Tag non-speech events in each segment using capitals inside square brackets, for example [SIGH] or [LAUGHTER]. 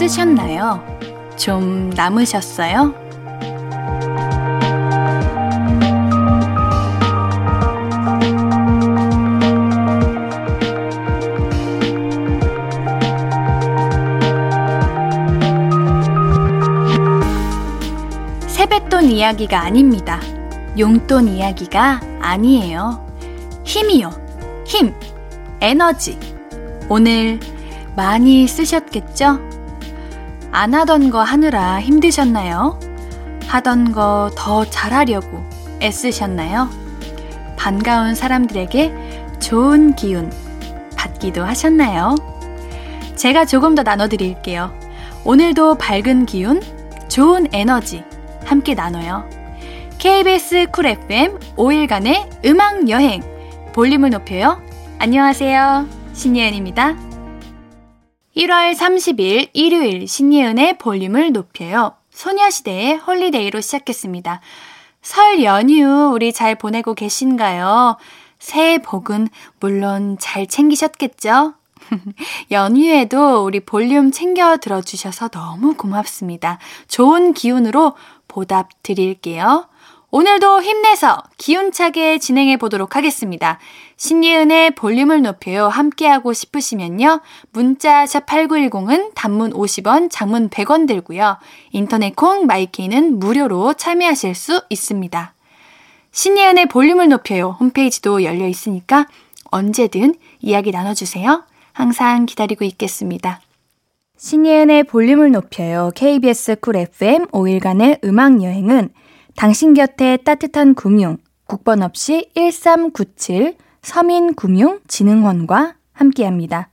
쓰셨나요? 좀 남으셨어요? 세뱃돈 이야기가 아닙니다. 용돈 이야기가 아니에요. 힘이요. 힘. 에너지. 오늘 많이 쓰셨겠죠? 안 하던 거 하느라 힘드셨나요? 하던 거 더 잘하려고 애쓰셨나요? 반가운 사람들에게 좋은 기운 받기도 하셨나요? 제가 조금 더 나눠드릴게요. 오늘도 밝은 기운, 좋은 에너지 함께 나눠요. KBS 쿨 FM 5일간의 음악 여행 볼륨을 높여요. 안녕하세요. 신예은입니다. 1월 30일 일요일 신예은의 볼륨을 높여요. 소녀시대의 Holiday로 시작했습니다. 설 연휴 우리 잘 보내고 계신가요? 새해 복은 물론 잘 챙기셨겠죠? [LAUGHS] 연휴에도 우리 볼륨 챙겨 들어주셔서 너무 고맙습니다. 좋은 기운으로 보답 드릴게요. 오늘도 힘내서 기운차게 진행해 보도록 하겠습니다. 신예은의 볼륨을 높여요 함께하고 싶으시면요. 문자 샵 8910은 단문 50원, 장문 100원 들고요. 인터넷 콩 마이케이는 무료로 참여하실 수 있습니다. 신예은의 볼륨을 높여요 홈페이지도 열려 있으니까 언제든 이야기 나눠주세요. 항상 기다리고 있겠습니다. 신예은의 볼륨을 높여요. KBS Cool FM 5일간의 음악 여행은 당신 곁에 따뜻한 금융, 국번 없이 1397 서민금융진흥원과 함께합니다.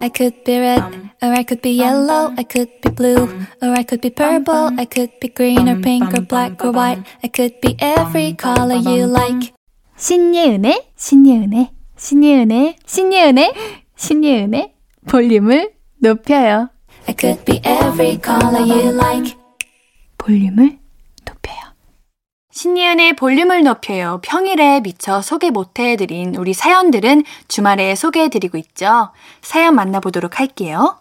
I could be red, or I could be yellow, I could be blue, or I could be purple, I could be green or pink or black or white, I could be every color you like. 신예은의, 신예은의, 신예은의, 신예은의, 신예은의 볼륨을 높여요. I could be every color you like. 볼륨을. 신예은의 볼륨을 높여요. 평일에 미처 소개 못해드린 우리 사연들은 주말에 소개해드리고 있죠. 사연 만나보도록 할게요.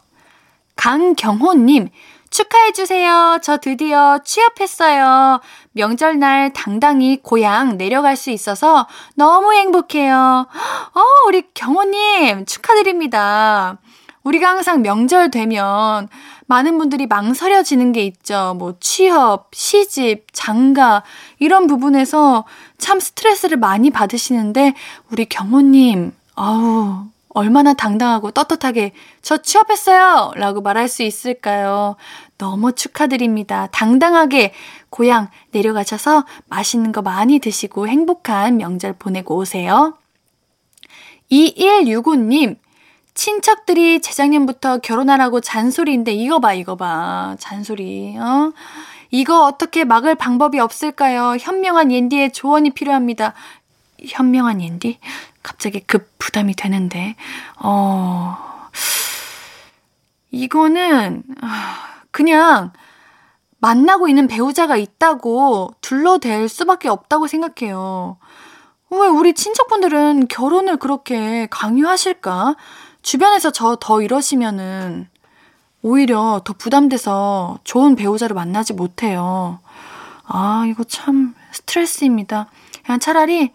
강경호님, 축하해주세요. 저 드디어 취업했어요. 명절날 당당히 고향 내려갈 수 있어서 너무 행복해요. 어, 우리 경호님, 축하드립니다. 우리가 항상 명절 되면 많은 분들이 망설여지는 게 있죠. 뭐 취업, 시집, 장가 이런 부분에서 참 스트레스를 많이 받으시는데 우리 경호님, 아우 얼마나 당당하고 떳떳하게 저 취업했어요! 라고 말할 수 있을까요? 너무 축하드립니다. 당당하게 고향 내려가셔서 맛있는 거 많이 드시고 행복한 명절 보내고 오세요. 2165님, 친척들이 재작년부터 결혼하라고 잔소리인데 이거 봐 이거 봐 잔소리 어 이거 어떻게 막을 방법이 없을까요? 현명한 옌디의 조언이 필요합니다. 현명한 옌디? 갑자기 급 부담이 되는데 어 이거는 아, 그냥 만나고 있는 배우자가 있다고 둘러댈 수밖에 없다고 생각해요. 왜 우리 친척분들은 결혼을 그렇게 강요하실까? 주변에서 저 더 이러시면은 오히려 더 부담돼서 좋은 배우자를 만나지 못해요. 아, 이거 참 스트레스입니다. 그냥 차라리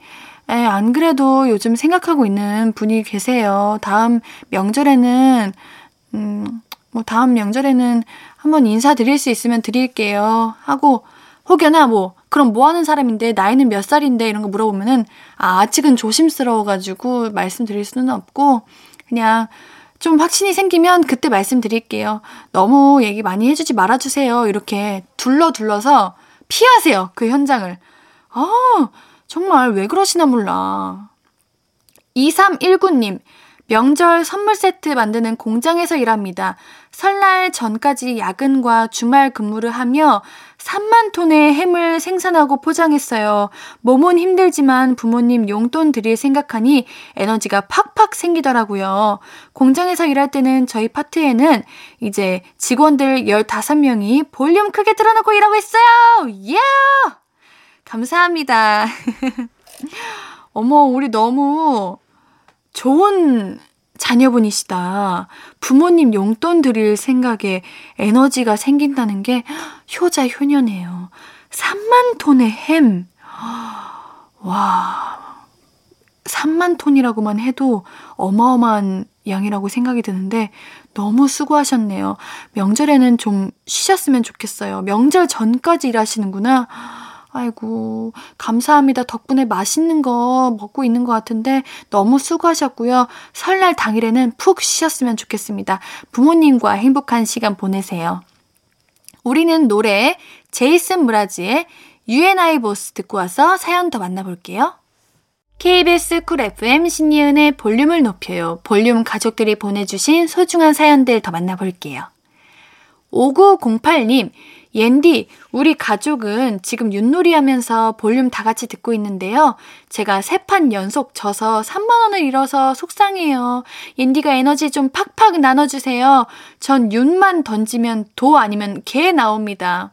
에, 안 그래도 요즘 생각하고 있는 분이 계세요. 다음 명절에는 음, 뭐 다음 명절에는 한번 인사드릴 수 있으면 드릴게요. 하고 혹여나 뭐 그럼 뭐 하는 사람인데 나이는 몇 살인데 이런 거 물어보면은 아, 아직은 조심스러워 가지고 말씀드릴 수는 없고 그냥 좀 확신이 생기면 그때 말씀드릴게요. 너무 얘기 많이 해주지 말아주세요. 이렇게 둘러 둘러서 피하세요. 그 현장을. 아, 정말 왜 그러시나 몰라. 2319님, 명절 선물 세트 만드는 공장에서 일합니다. 설날 전까지 야근과 주말 근무를 하며 3만 톤의 햄을 생산하고 포장했어요. 몸은 힘들지만 부모님 용돈 드릴 생각하니 에너지가 팍팍 생기더라고요. 공장에서 일할 때는 저희 파트에는 이제 직원들 15명이 볼륨 크게 틀어놓고 일하고 있어요! 예! Yeah! 감사합니다. [LAUGHS] 어머, 우리 너무 좋은 자녀분이시다. 부모님 용돈 드릴 생각에 에너지가 생긴다는 게 효자 효녀네요. 3만 톤의 햄. 와. 3만 톤이라고만 해도 어마어마한 양이라고 생각이 드는데 너무 수고하셨네요. 명절에는 좀 쉬셨으면 좋겠어요. 명절 전까지 일하시는구나. 아이고, 감사합니다. 덕분에 맛있는 거 먹고 있는 것 같은데 너무 수고하셨고요. 설날 당일에는 푹 쉬셨으면 좋겠습니다. 부모님과 행복한 시간 보내세요. 우리는 노래 제이슨 무라지의 UNI 보스 듣고 와서 사연 더 만나볼게요. KBS Cool FM 신예은의 볼륨을 높여요. 볼륨 가족들이 보내주신 소중한 사연들 더 만나볼게요. 5908님, 옌디, 우리 가족은 지금 윷놀이 하면서 볼륨 다 같이 듣고 있는데요. 제가 세 판 연속 져서 3만원을 잃어서 속상해요. 옌디가 에너지 좀 팍팍 나눠주세요. 전 윷만 던지면 도 아니면 개 나옵니다.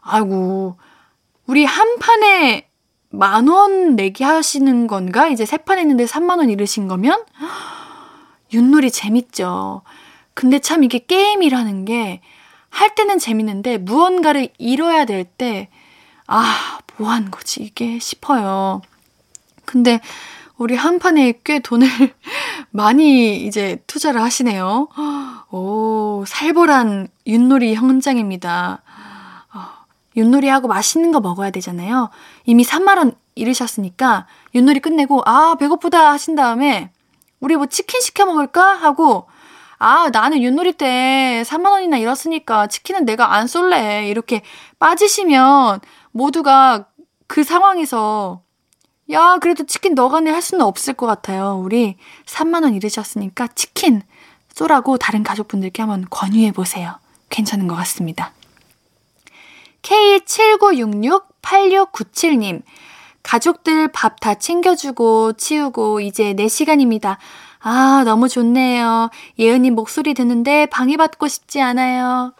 아이고, 우리 한 판에 만 원 내기 하시는 건가? 이제 세 판 했는데 3만원 잃으신 거면? 윷놀이 재밌죠. 근데 참 이게 게임이라는 게 할 때는 재밌는데 무언가를 잃어야 될 때, 아, 뭐 한 거지, 이게 싶어요. 근데 우리 한 판에 꽤 돈을 [LAUGHS] 많이 이제 투자를 하시네요. 오, 살벌한 윷놀이 현장입니다. 어, 윷놀이하고 맛있는 거 먹어야 되잖아요. 이미 3만원 잃으셨으니까 윷놀이 끝내고, 아, 배고프다 하신 다음에, 우리 뭐 치킨 시켜 먹을까? 하고, 아, 나는 윷놀이 때 3만원이나 잃었으니까 치킨은 내가 안 쏠래. 이렇게 빠지시면 모두가 그 상황에서 야, 그래도 치킨 너가 내 할 수는 없을 것 같아요. 우리 3만원 잃으셨으니까 치킨 쏘라고 다른 가족분들께 한번 권유해보세요. 괜찮은 것 같습니다. K79668697님, 가족들 밥 다 챙겨주고 치우고 이제 4시간입니다. 아, 너무 좋네요. 예은님 목소리 듣는데 방해받고 싶지 않아요.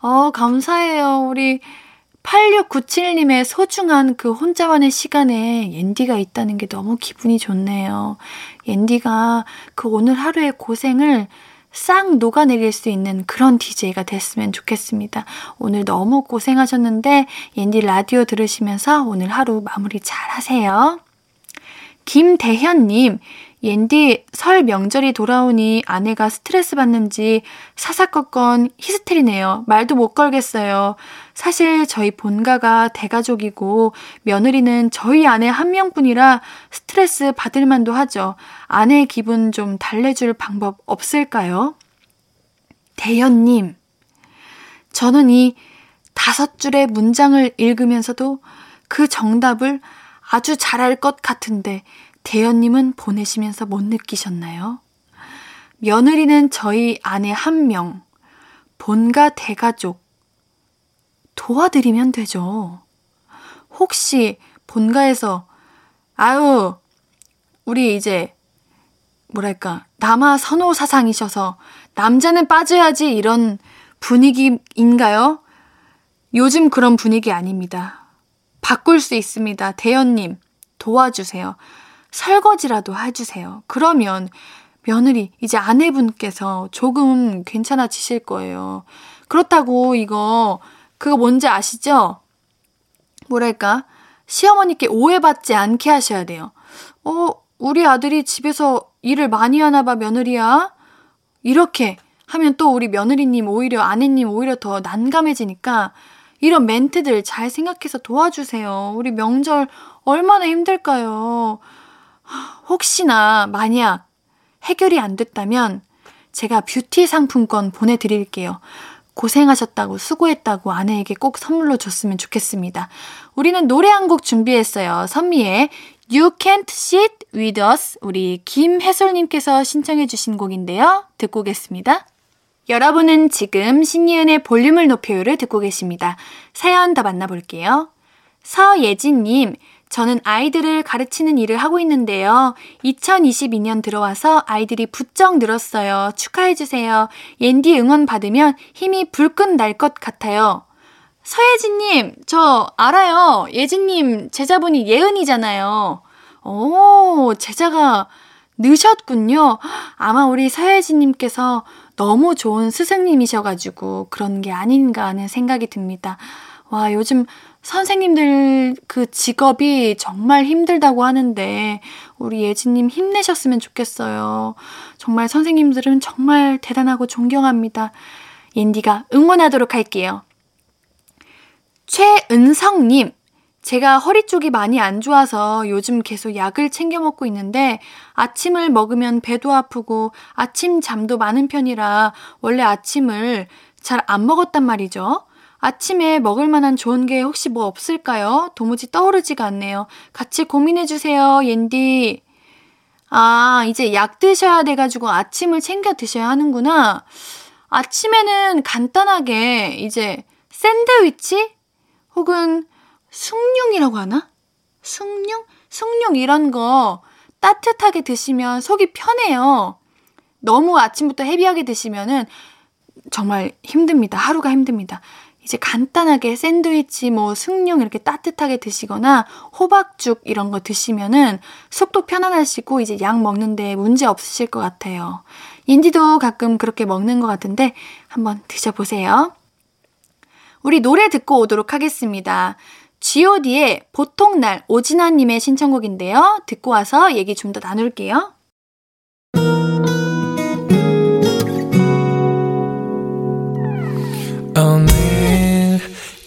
어, 감사해요. 우리 8697님의 소중한 그 혼자만의 시간에 옌디가 있다는 게 너무 기분이 좋네요. 옌디가 그 오늘 하루의 고생을 싹 녹아내릴 수 있는 그런 DJ가 됐으면 좋겠습니다. 오늘 너무 고생하셨는데 옌디 라디오 들으시면서 오늘 하루 마무리 잘 하세요. 김대현님, 옌디 설 명절이 돌아오니 아내가 스트레스 받는지 사사건건 히스테리네요. 말도 못 걸겠어요. 사실 저희 본가가 대가족이고 며느리는 저희 아내 한 명뿐이라 스트레스 받을 만도 하죠. 아내의 기분 좀 달래줄 방법 없을까요? 대현님, 저는 이 다섯 줄의 문장을 읽으면서도 그 정답을 아주 잘할 것 같은데 대현님은 보내시면서 못 느끼셨나요? 며느리는 저희 아내 한 명, 본가 대가족, 도와드리면 되죠. 혹시 본가에서, 아유, 우리 이제, 뭐랄까, 남아 선호 사상이셔서 남자는 빠져야지 이런 분위기인가요? 요즘 그런 분위기 아닙니다. 바꿀 수 있습니다. 대현님, 도와주세요. 설거지라도 해주세요. 그러면 며느리, 이제 아내분께서 조금 괜찮아지실 거예요. 그렇다고 이거, 그거 뭔지 아시죠? 뭐랄까? 시어머니께 오해받지 않게 하셔야 돼요. 어, 우리 아들이 집에서 일을 많이 하나 봐, 며느리야? 이렇게 하면 또 우리 며느리님 오히려 아내님 오히려 더 난감해지니까 이런 멘트들 잘 생각해서 도와주세요. 우리 명절 얼마나 힘들까요? 혹시나 만약 해결이 안 됐다면 제가 뷰티 상품권 보내드릴게요. 고생하셨다고 수고했다고 아내에게 꼭 선물로 줬으면 좋겠습니다. 우리는 노래 한 곡 준비했어요. 선미의 You Can't Sit With Us 우리 김혜솔님께서 신청해 주신 곡인데요. 듣고 오겠습니다. 여러분은 지금 신이은의 볼륨을 높여요를 듣고 계십니다. 사연 더 만나볼게요. 서예진님, 저는 아이들을 가르치는 일을 하고 있는데요. 2022년 들어와서 아이들이 부쩍 늘었어요. 축하해주세요. 옌디 응원 받으면 힘이 불끈 날 것 같아요. 서예진님, 저 알아요. 예진님 제자분이 예은이잖아요. 오, 제자가 느셨군요. 아마 우리 서혜진님께서 너무 좋은 스승님이셔가지고 그런 게 아닌가 하는 생각이 듭니다. 와, 요즘 선생님들 그 직업이 정말 힘들다고 하는데 우리 예진님 힘내셨으면 좋겠어요. 정말 선생님들은 정말 대단하고 존경합니다. 옌디가 응원하도록 할게요. 최은성님, 제가 허리 쪽이 많이 안 좋아서 요즘 계속 약을 챙겨 먹고 있는데 아침을 먹으면 배도 아프고 아침 잠도 많은 편이라 원래 아침을 잘 안 먹었단 말이죠. 아침에 먹을 만한 좋은 게 혹시 뭐 없을까요? 도무지 떠오르지가 않네요. 같이 고민해주세요, 옌디. 아, 이제 약 드셔야 돼가지고 아침을 챙겨 드셔야 하는구나. 아침에는 간단하게 이제 샌드위치? 혹은 숭늉이라고 하나? 숭늉? 숭늉 이런 거 따뜻하게 드시면 속이 편해요. 너무 아침부터 헤비하게 드시면은 정말 힘듭니다. 하루가 힘듭니다. 이제 간단하게 샌드위치, 뭐 숭늉 이렇게 따뜻하게 드시거나 호박죽 이런 거 드시면은 속도 편안하시고 이제 약 먹는데 문제 없으실 것 같아요. 인디도 가끔 그렇게 먹는 것 같은데 한번 드셔보세요. 우리 노래 듣고 오도록 하겠습니다. god의 보통날 오진아님의 신청곡인데요. 듣고 와서 얘기 좀 더 나눌게요.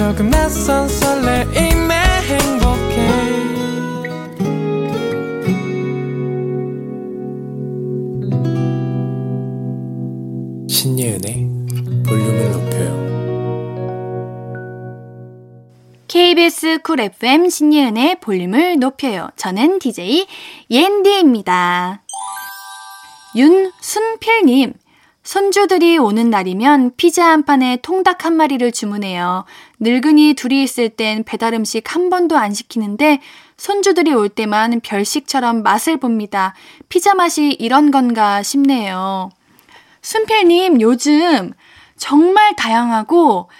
조금 낯선 설레임에 행복해 신예은의 볼륨을 높여요 KBS Cool FM 신예은의 볼륨을 높여요. 저는 DJ 옌디입니다. 윤순필님, 손주들이 오는 날이면 피자 한 판에 통닭 한 마리를 주문해요. 늙은이 둘이 있을 땐 배달 음식 한 번도 안 시키는데 손주들이 올 때만 별식처럼 맛을 봅니다. 피자 맛이 이런 건가 싶네요. 순필님, 요즘 정말 다양하고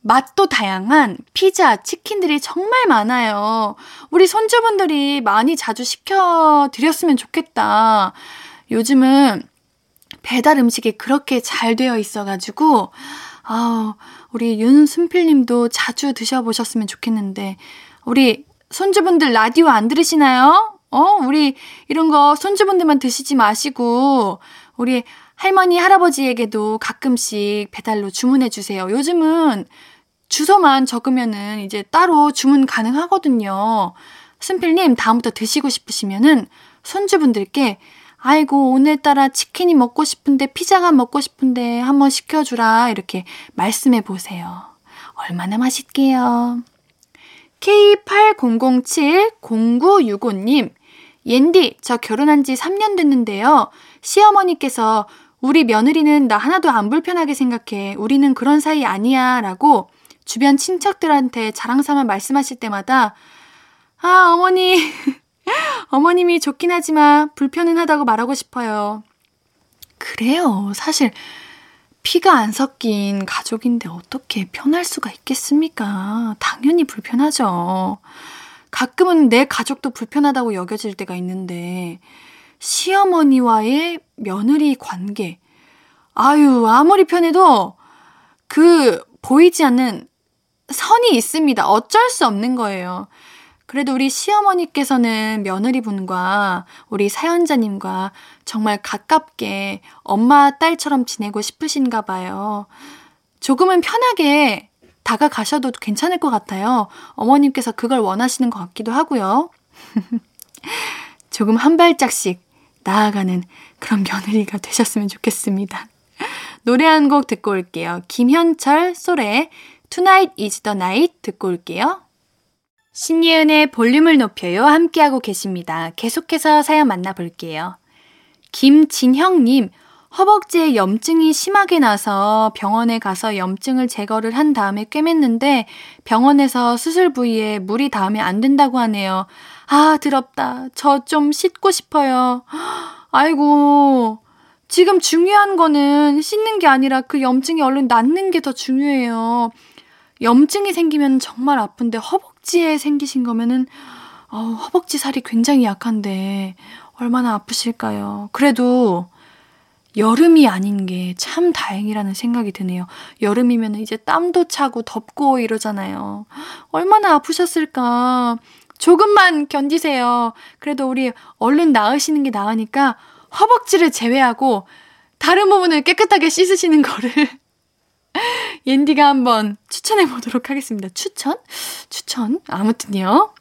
맛도 다양한 피자, 치킨들이 정말 많아요. 우리 손주분들이 많이 자주 시켜드렸으면 좋겠다. 요즘은 배달 음식이 그렇게 잘 되어 있어가지고, 아우, 우리 윤순필 님도 자주 드셔보셨으면 좋겠는데, 우리 손주분들 라디오 안 들으시나요? 어, 우리 이런 거 손주분들만 드시지 마시고, 우리 할머니, 할아버지에게도 가끔씩 배달로 주문해 주세요. 요즘은 주소만 적으면은 이제 따로 주문 가능하거든요. 순필님, 다음부터 드시고 싶으시면은 손주분들께 아이고, 오늘따라 치킨이 먹고 싶은데, 피자가 먹고 싶은데, 한번 시켜주라. 이렇게 말씀해 보세요. 얼마나 맛있게요. K8007-0965님, 옌디, 저 결혼한 지 3년 됐는데요. 시어머니께서 우리 며느리는 나 하나도 안 불편하게 생각해. 우리는 그런 사이 아니야. 라고 주변 친척들한테 자랑삼아 말씀하실 때마다 아, 어머니. [LAUGHS] 어머님이 좋긴 하지만 불편은 하다고 말하고 싶어요. 그래요. 사실 피가 안 섞인 가족인데 어떻게 편할 수가 있겠습니까? 당연히 불편하죠. 가끔은 내 가족도 불편하다고 여겨질 때가 있는데 시어머니와의 며느리 관계. 아유, 아무리 편해도 그 보이지 않는 선이 있습니다. 어쩔 수 없는 거예요. 그래도 우리 시어머니께서는 며느리분과 우리 사연자님과 정말 가깝게 엄마, 딸처럼 지내고 싶으신가 봐요. 조금은 편하게 다가가셔도 괜찮을 것 같아요. 어머님께서 그걸 원하시는 것 같기도 하고요. [LAUGHS] 조금 한 발짝씩 나아가는 그런 며느리가 되셨으면 좋겠습니다. 노래 한 곡 듣고 올게요. 김현철, 솔의 Tonight is the night 듣고 올게요. 신예은의 볼륨을 높여요. 함께하고 계십니다. 계속해서 사연 만나볼게요. 김진형님, 허벅지에 염증이 심하게 나서 병원에 가서 염증을 제거를 한 다음에 꿰맸는데 병원에서 수술 부위에 물이 닿으면 안 된다고 하네요. 아, 더럽다. 저 좀 씻고 싶어요. 아이고. 지금 중요한 거는 씻는 게 아니라 그 염증이 얼른 낫는 게 더 중요해요. 염증이 생기면 정말 아픈데 허벅 지에 생기신 거면은 어, 허벅지 살이 굉장히 약한데 얼마나 아프실까요? 그래도 여름이 아닌 게 참 다행이라는 생각이 드네요. 여름이면 이제 땀도 차고 덥고 이러잖아요. 얼마나 아프셨을까. 조금만 견디세요. 그래도 우리 얼른 나으시는 게 나으니까 허벅지를 제외하고 다른 부분을 깨끗하게 씻으시는 거를 옌디가 한번 추천해 보도록 하겠습니다. 추천? 추천? 아무튼요.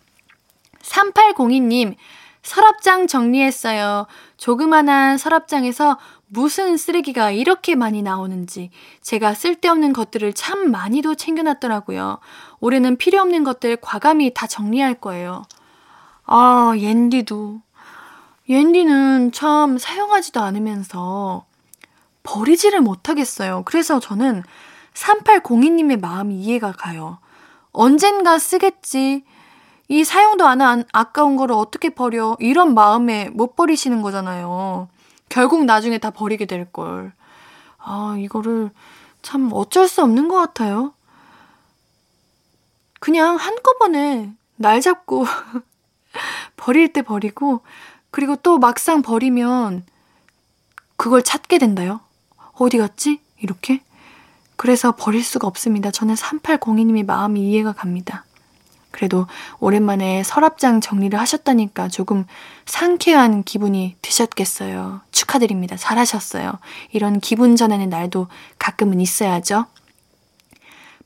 3802님, 서랍장 정리했어요. 조그만한 서랍장에서 무슨 쓰레기가 이렇게 많이 나오는지 제가 쓸데없는 것들을 참 많이도 챙겨놨더라고요. 올해는 필요 없는 것들 과감히 다 정리할 거예요. 아, 옌디도. 옌디는 참 사용하지도 않으면서 버리지를 못하겠어요. 그래서 저는 3802님의 마음이 이해가 가요. 언젠가 쓰겠지. 이 사용도 안 한 아까운 거를 어떻게 버려? 이런 마음에 못 버리시는 거잖아요. 결국 나중에 다 버리게 될 걸. 아, 이거를 참 어쩔 수 없는 것 같아요. 그냥 한꺼번에 날 잡고 [LAUGHS] 버릴 때 버리고, 그리고 또 막상 버리면 그걸 찾게 된다요. 어디 갔지? 이렇게? 그래서 버릴 수가 없습니다. 저는 3802님이 마음이 이해가 갑니다. 그래도 오랜만에 서랍장 정리를 하셨다니까 조금 상쾌한 기분이 드셨겠어요. 축하드립니다. 잘하셨어요. 이런 기분 전하는 날도 가끔은 있어야죠.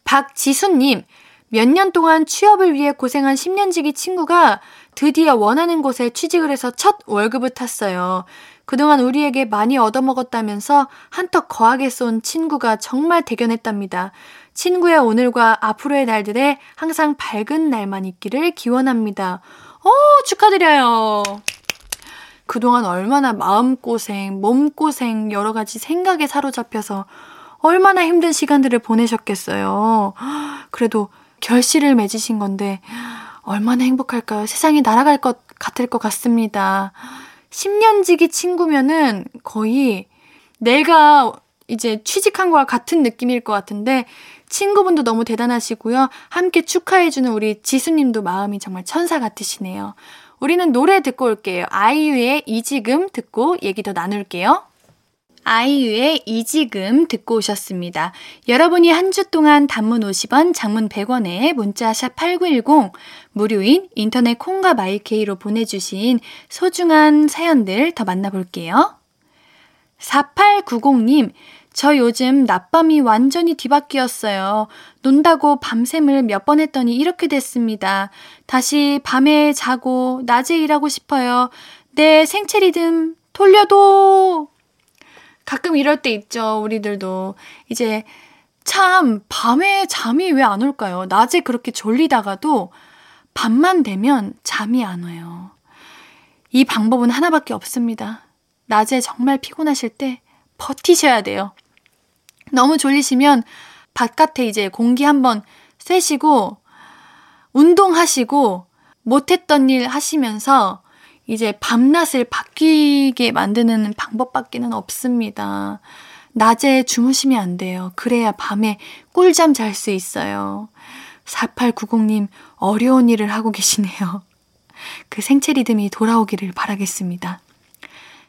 박지수님, 몇 년 동안 취업을 위해 고생한 10년지기 친구가 드디어 원하는 곳에 취직을 해서 첫 월급을 탔어요. 그동안 우리에게 많이 얻어먹었다면서 한턱 거하게 쏜 친구가 정말 대견했답니다. 친구의 오늘과 앞으로의 날들에 항상 밝은 날만 있기를 기원합니다. 어, 축하드려요. 그동안 얼마나 마음고생, 몸고생, 여러 가지 생각에 사로잡혀서 얼마나 힘든 시간들을 보내셨겠어요. 그래도 결실을 맺으신 건데, 얼마나 행복할까요? 세상이 날아갈 것 같을 것 같습니다. 10년지기 친구면은 거의 내가 이제 취직한 거와 같은 느낌일 것 같은데 친구분도 너무 대단하시고요. 함께 축하해주는 우리 지수님도 마음이 정말 천사 같으시네요. 우리는 노래 듣고 올게요. 아이유의 이지금 듣고 얘기 더 나눌게요. 아이유의 이지금 듣고 오셨습니다. 여러분이 한 주 동안 단문 50원, 장문 100원에 문자 샵 8910 무료인 인터넷 콩과 마이케이로 보내주신 소중한 사연들 더 만나볼게요. 4890님, 저 요즘 낮밤이 완전히 뒤바뀌었어요. 논다고 밤샘을 몇 번 했더니 이렇게 됐습니다. 다시 밤에 자고 낮에 일하고 싶어요. 내 생체 리듬 돌려도! 가끔 이럴 때 있죠, 우리들도. 이제 참, 밤에 잠이 왜 안 올까요? 낮에 그렇게 졸리다가도 밤만 되면 잠이 안 와요. 이 방법은 하나밖에 없습니다. 낮에 정말 피곤하실 때 버티셔야 돼요. 너무 졸리시면 바깥에 이제 공기 한번 쐬시고 운동하시고 못했던 일 하시면서 이제 밤낮을 바뀌게 만드는 방법밖에는 없습니다. 낮에 주무시면 안 돼요. 그래야 밤에 꿀잠 잘 수 있어요. 4890님, 어려운 일을 하고 계시네요. [LAUGHS] 그 생체 리듬이 돌아오기를 바라겠습니다.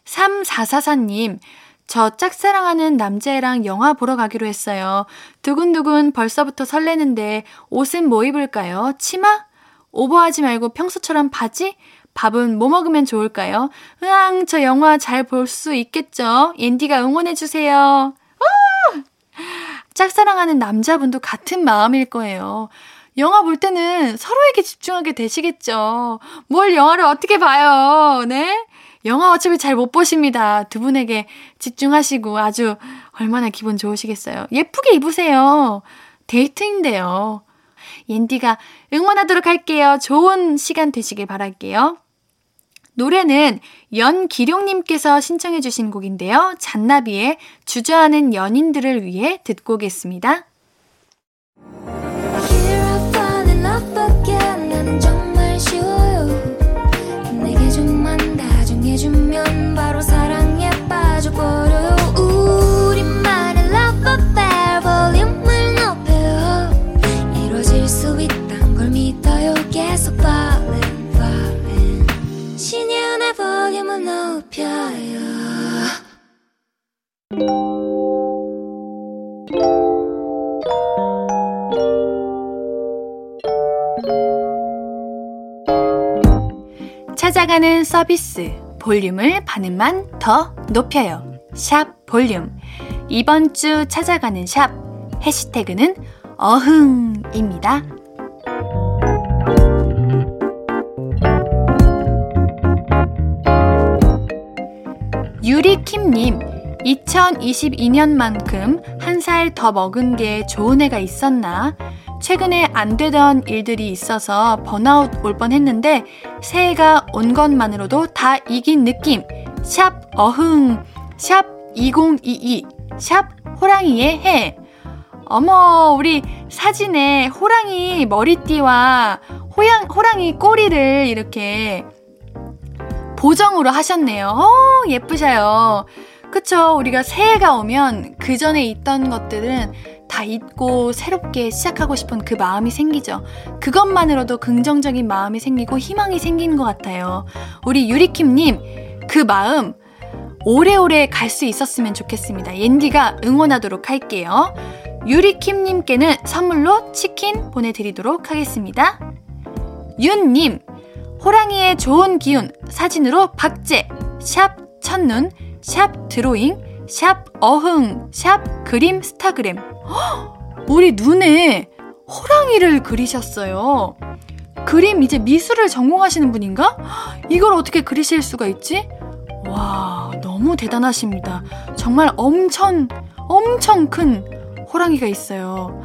3444님, 저 짝사랑하는 남자애랑 영화 보러 가기로 했어요. 두근두근 벌써부터 설레는데 옷은 뭐 입을까요? 치마? 오버하지 말고 평소처럼 바지? 밥은 뭐 먹으면 좋을까요? 으앙, 저 영화 잘 볼 수 있겠죠? 옌디가 응원해주세요. 짝사랑하는 남자분도 같은 마음일 거예요. 영화 볼 때는 서로에게 집중하게 되시겠죠. 뭘 영화를 어떻게 봐요, 네? 영화 어차피 잘 못 보십니다. 두 분에게 집중하시고 아주 얼마나 기분 좋으시겠어요. 예쁘게 입으세요. 데이트인데요. 옌디가 응원하도록 할게요. 좋은 시간 되시길 바랄게요. 노래는 연기룡님께서 신청해 주신 곡인데요. 잔나비의 주저하는 연인들을 위해 듣고 오겠습니다. 바로 사랑에 빠져 버려요 우리만의 love affair 볼륨을 높여요 이루어질 수 있단 걸 믿어요. 계속 falling falling. 신예은의 볼륨을 높여요. 찾아가는 서비스 볼륨을 반음만 더 높여요. 샵 볼륨. 이번 주 찾아가는 샵 해시태그는 어흥입니다. 유리킴님, 2022년만큼 한 살 더 먹은 게 좋은 해가 있었나? 최근에 안 되던 일들이 있어서 번아웃 올 뻔 했는데 새해가 온 것만으로도 다 이긴 느낌. 샵 어흥, 샵 2022, 샵 호랑이의 해. 어머, 우리 사진에 호랑이 머리띠와 호양, 호랑이 꼬리를 이렇게 보정으로 하셨네요. 어, 예쁘셔요. 그쵸. 우리가 새해가 오면 그 전에 있던 것들은 다 잊고 새롭게 시작하고 싶은 그 마음이 생기죠. 그것만으로도 긍정적인 마음이 생기고 희망이 생기는 것 같아요. 우리 유리킴님, 그 마음 오래오래 갈 수 있었으면 좋겠습니다. 옌디가 응원하도록 할게요. 유리킴님께는 선물로 치킨 보내드리도록 하겠습니다. 윤님, 호랑이의 좋은 기운 사진으로 박제, 샵 첫눈, 샵 드로잉, 샵 어흥, 샵 그림 스타그램. 우리 눈에 호랑이를 그리셨어요. 그림 이제 미술을 전공하시는 분인가? 이걸 어떻게 그리실 수가 있지? 와, 너무 대단하십니다. 정말 엄청, 엄청 큰 호랑이가 있어요.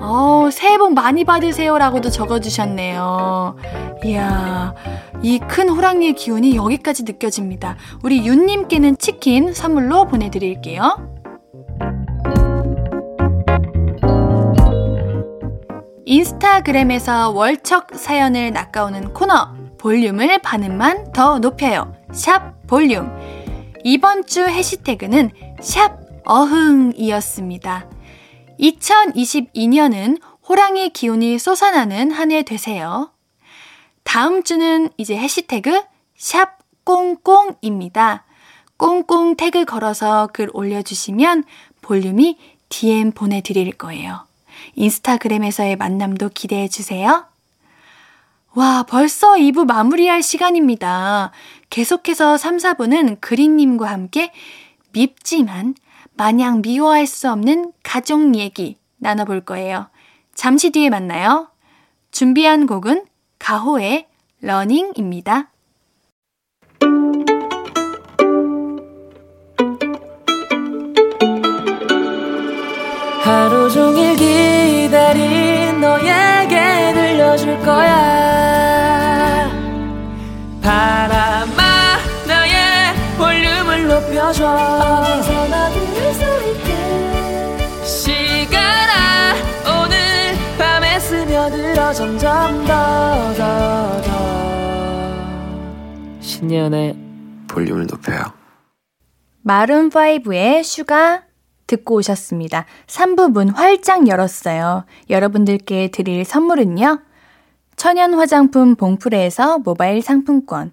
어, 새해 복 많이 받으세요라고도 적어주셨네요. 이야, 이 큰 호랑이의 기운이 여기까지 느껴집니다. 우리 윤님께는 치킨 선물로 보내드릴게요. 인스타그램에서 월척 사연을 낚아오는 코너 볼륨을 반음만 더 높여요. 샵 볼륨. 이번 주 해시태그는 샵 어흥이었습니다. 2022년은 호랑이 기운이 솟아나는 한 해 되세요. 다음 주는 이제 해시태그 샵 꽁꽁입니다. 꽁꽁 태그 걸어서 글 올려주시면 볼륨이 DM 보내드릴 거예요. 인스타그램에서의 만남도 기대해 주세요. 와, 벌써 2부 마무리할 시간입니다. 계속해서 3, 4부는 그리님과 함께 밉지만 마냥 미워할 수 없는 가족 얘기 나눠볼 거예요. 잠시 뒤에 만나요. 준비한 곡은 가호의 Running입니다. 하루 종일 기다린 너에게 들려줄 거야 볼륨을 높여줘 어디서나 들을 수 있게 시간아 오늘 밤에 스며들어 점점 더 더 더 신예은의 볼륨을 높여요 Maroon 5의 Sugar 듣고 오셨습니다. 3부 문 활짝 열었어요. 여러분들께 드릴 선물은요. 천연 화장품 봉프레에서 모바일 상품권,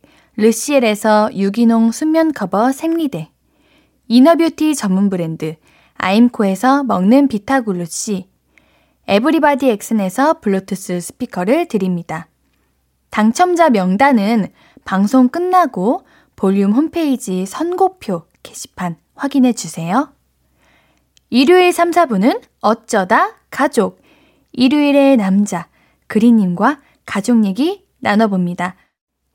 르시엘에서 유기농 순면 커버 생리대 inner beauty 전문 브랜드 아임코에서 먹는 비타글루시 에브리바디 엑슨에서 블루투스 스피커를 드립니다. 당첨자 명단은 방송 끝나고 볼륨 홈페이지 선곡표 게시판 확인해 주세요. 일요일 3, 4부는 어쩌다 가족. 일요일의 남자, 그리님과 가족 얘기 나눠봅니다.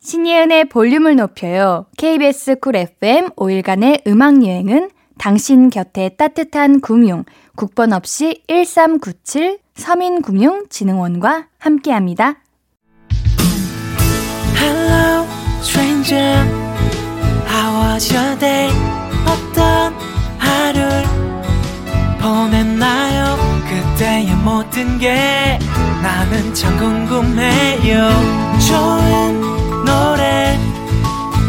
신예은의 볼륨을 높여요. KBS Cool FM 5일간의 음악 여행은 당신 곁에 따뜻한 금융, 국번 없이 1397 서민금융진흥원과 함께합니다. Hello, stranger. How was your day? 어떤 하루를 보냈나요? 그때의 모든 게 나는 참 궁금해요. 좋은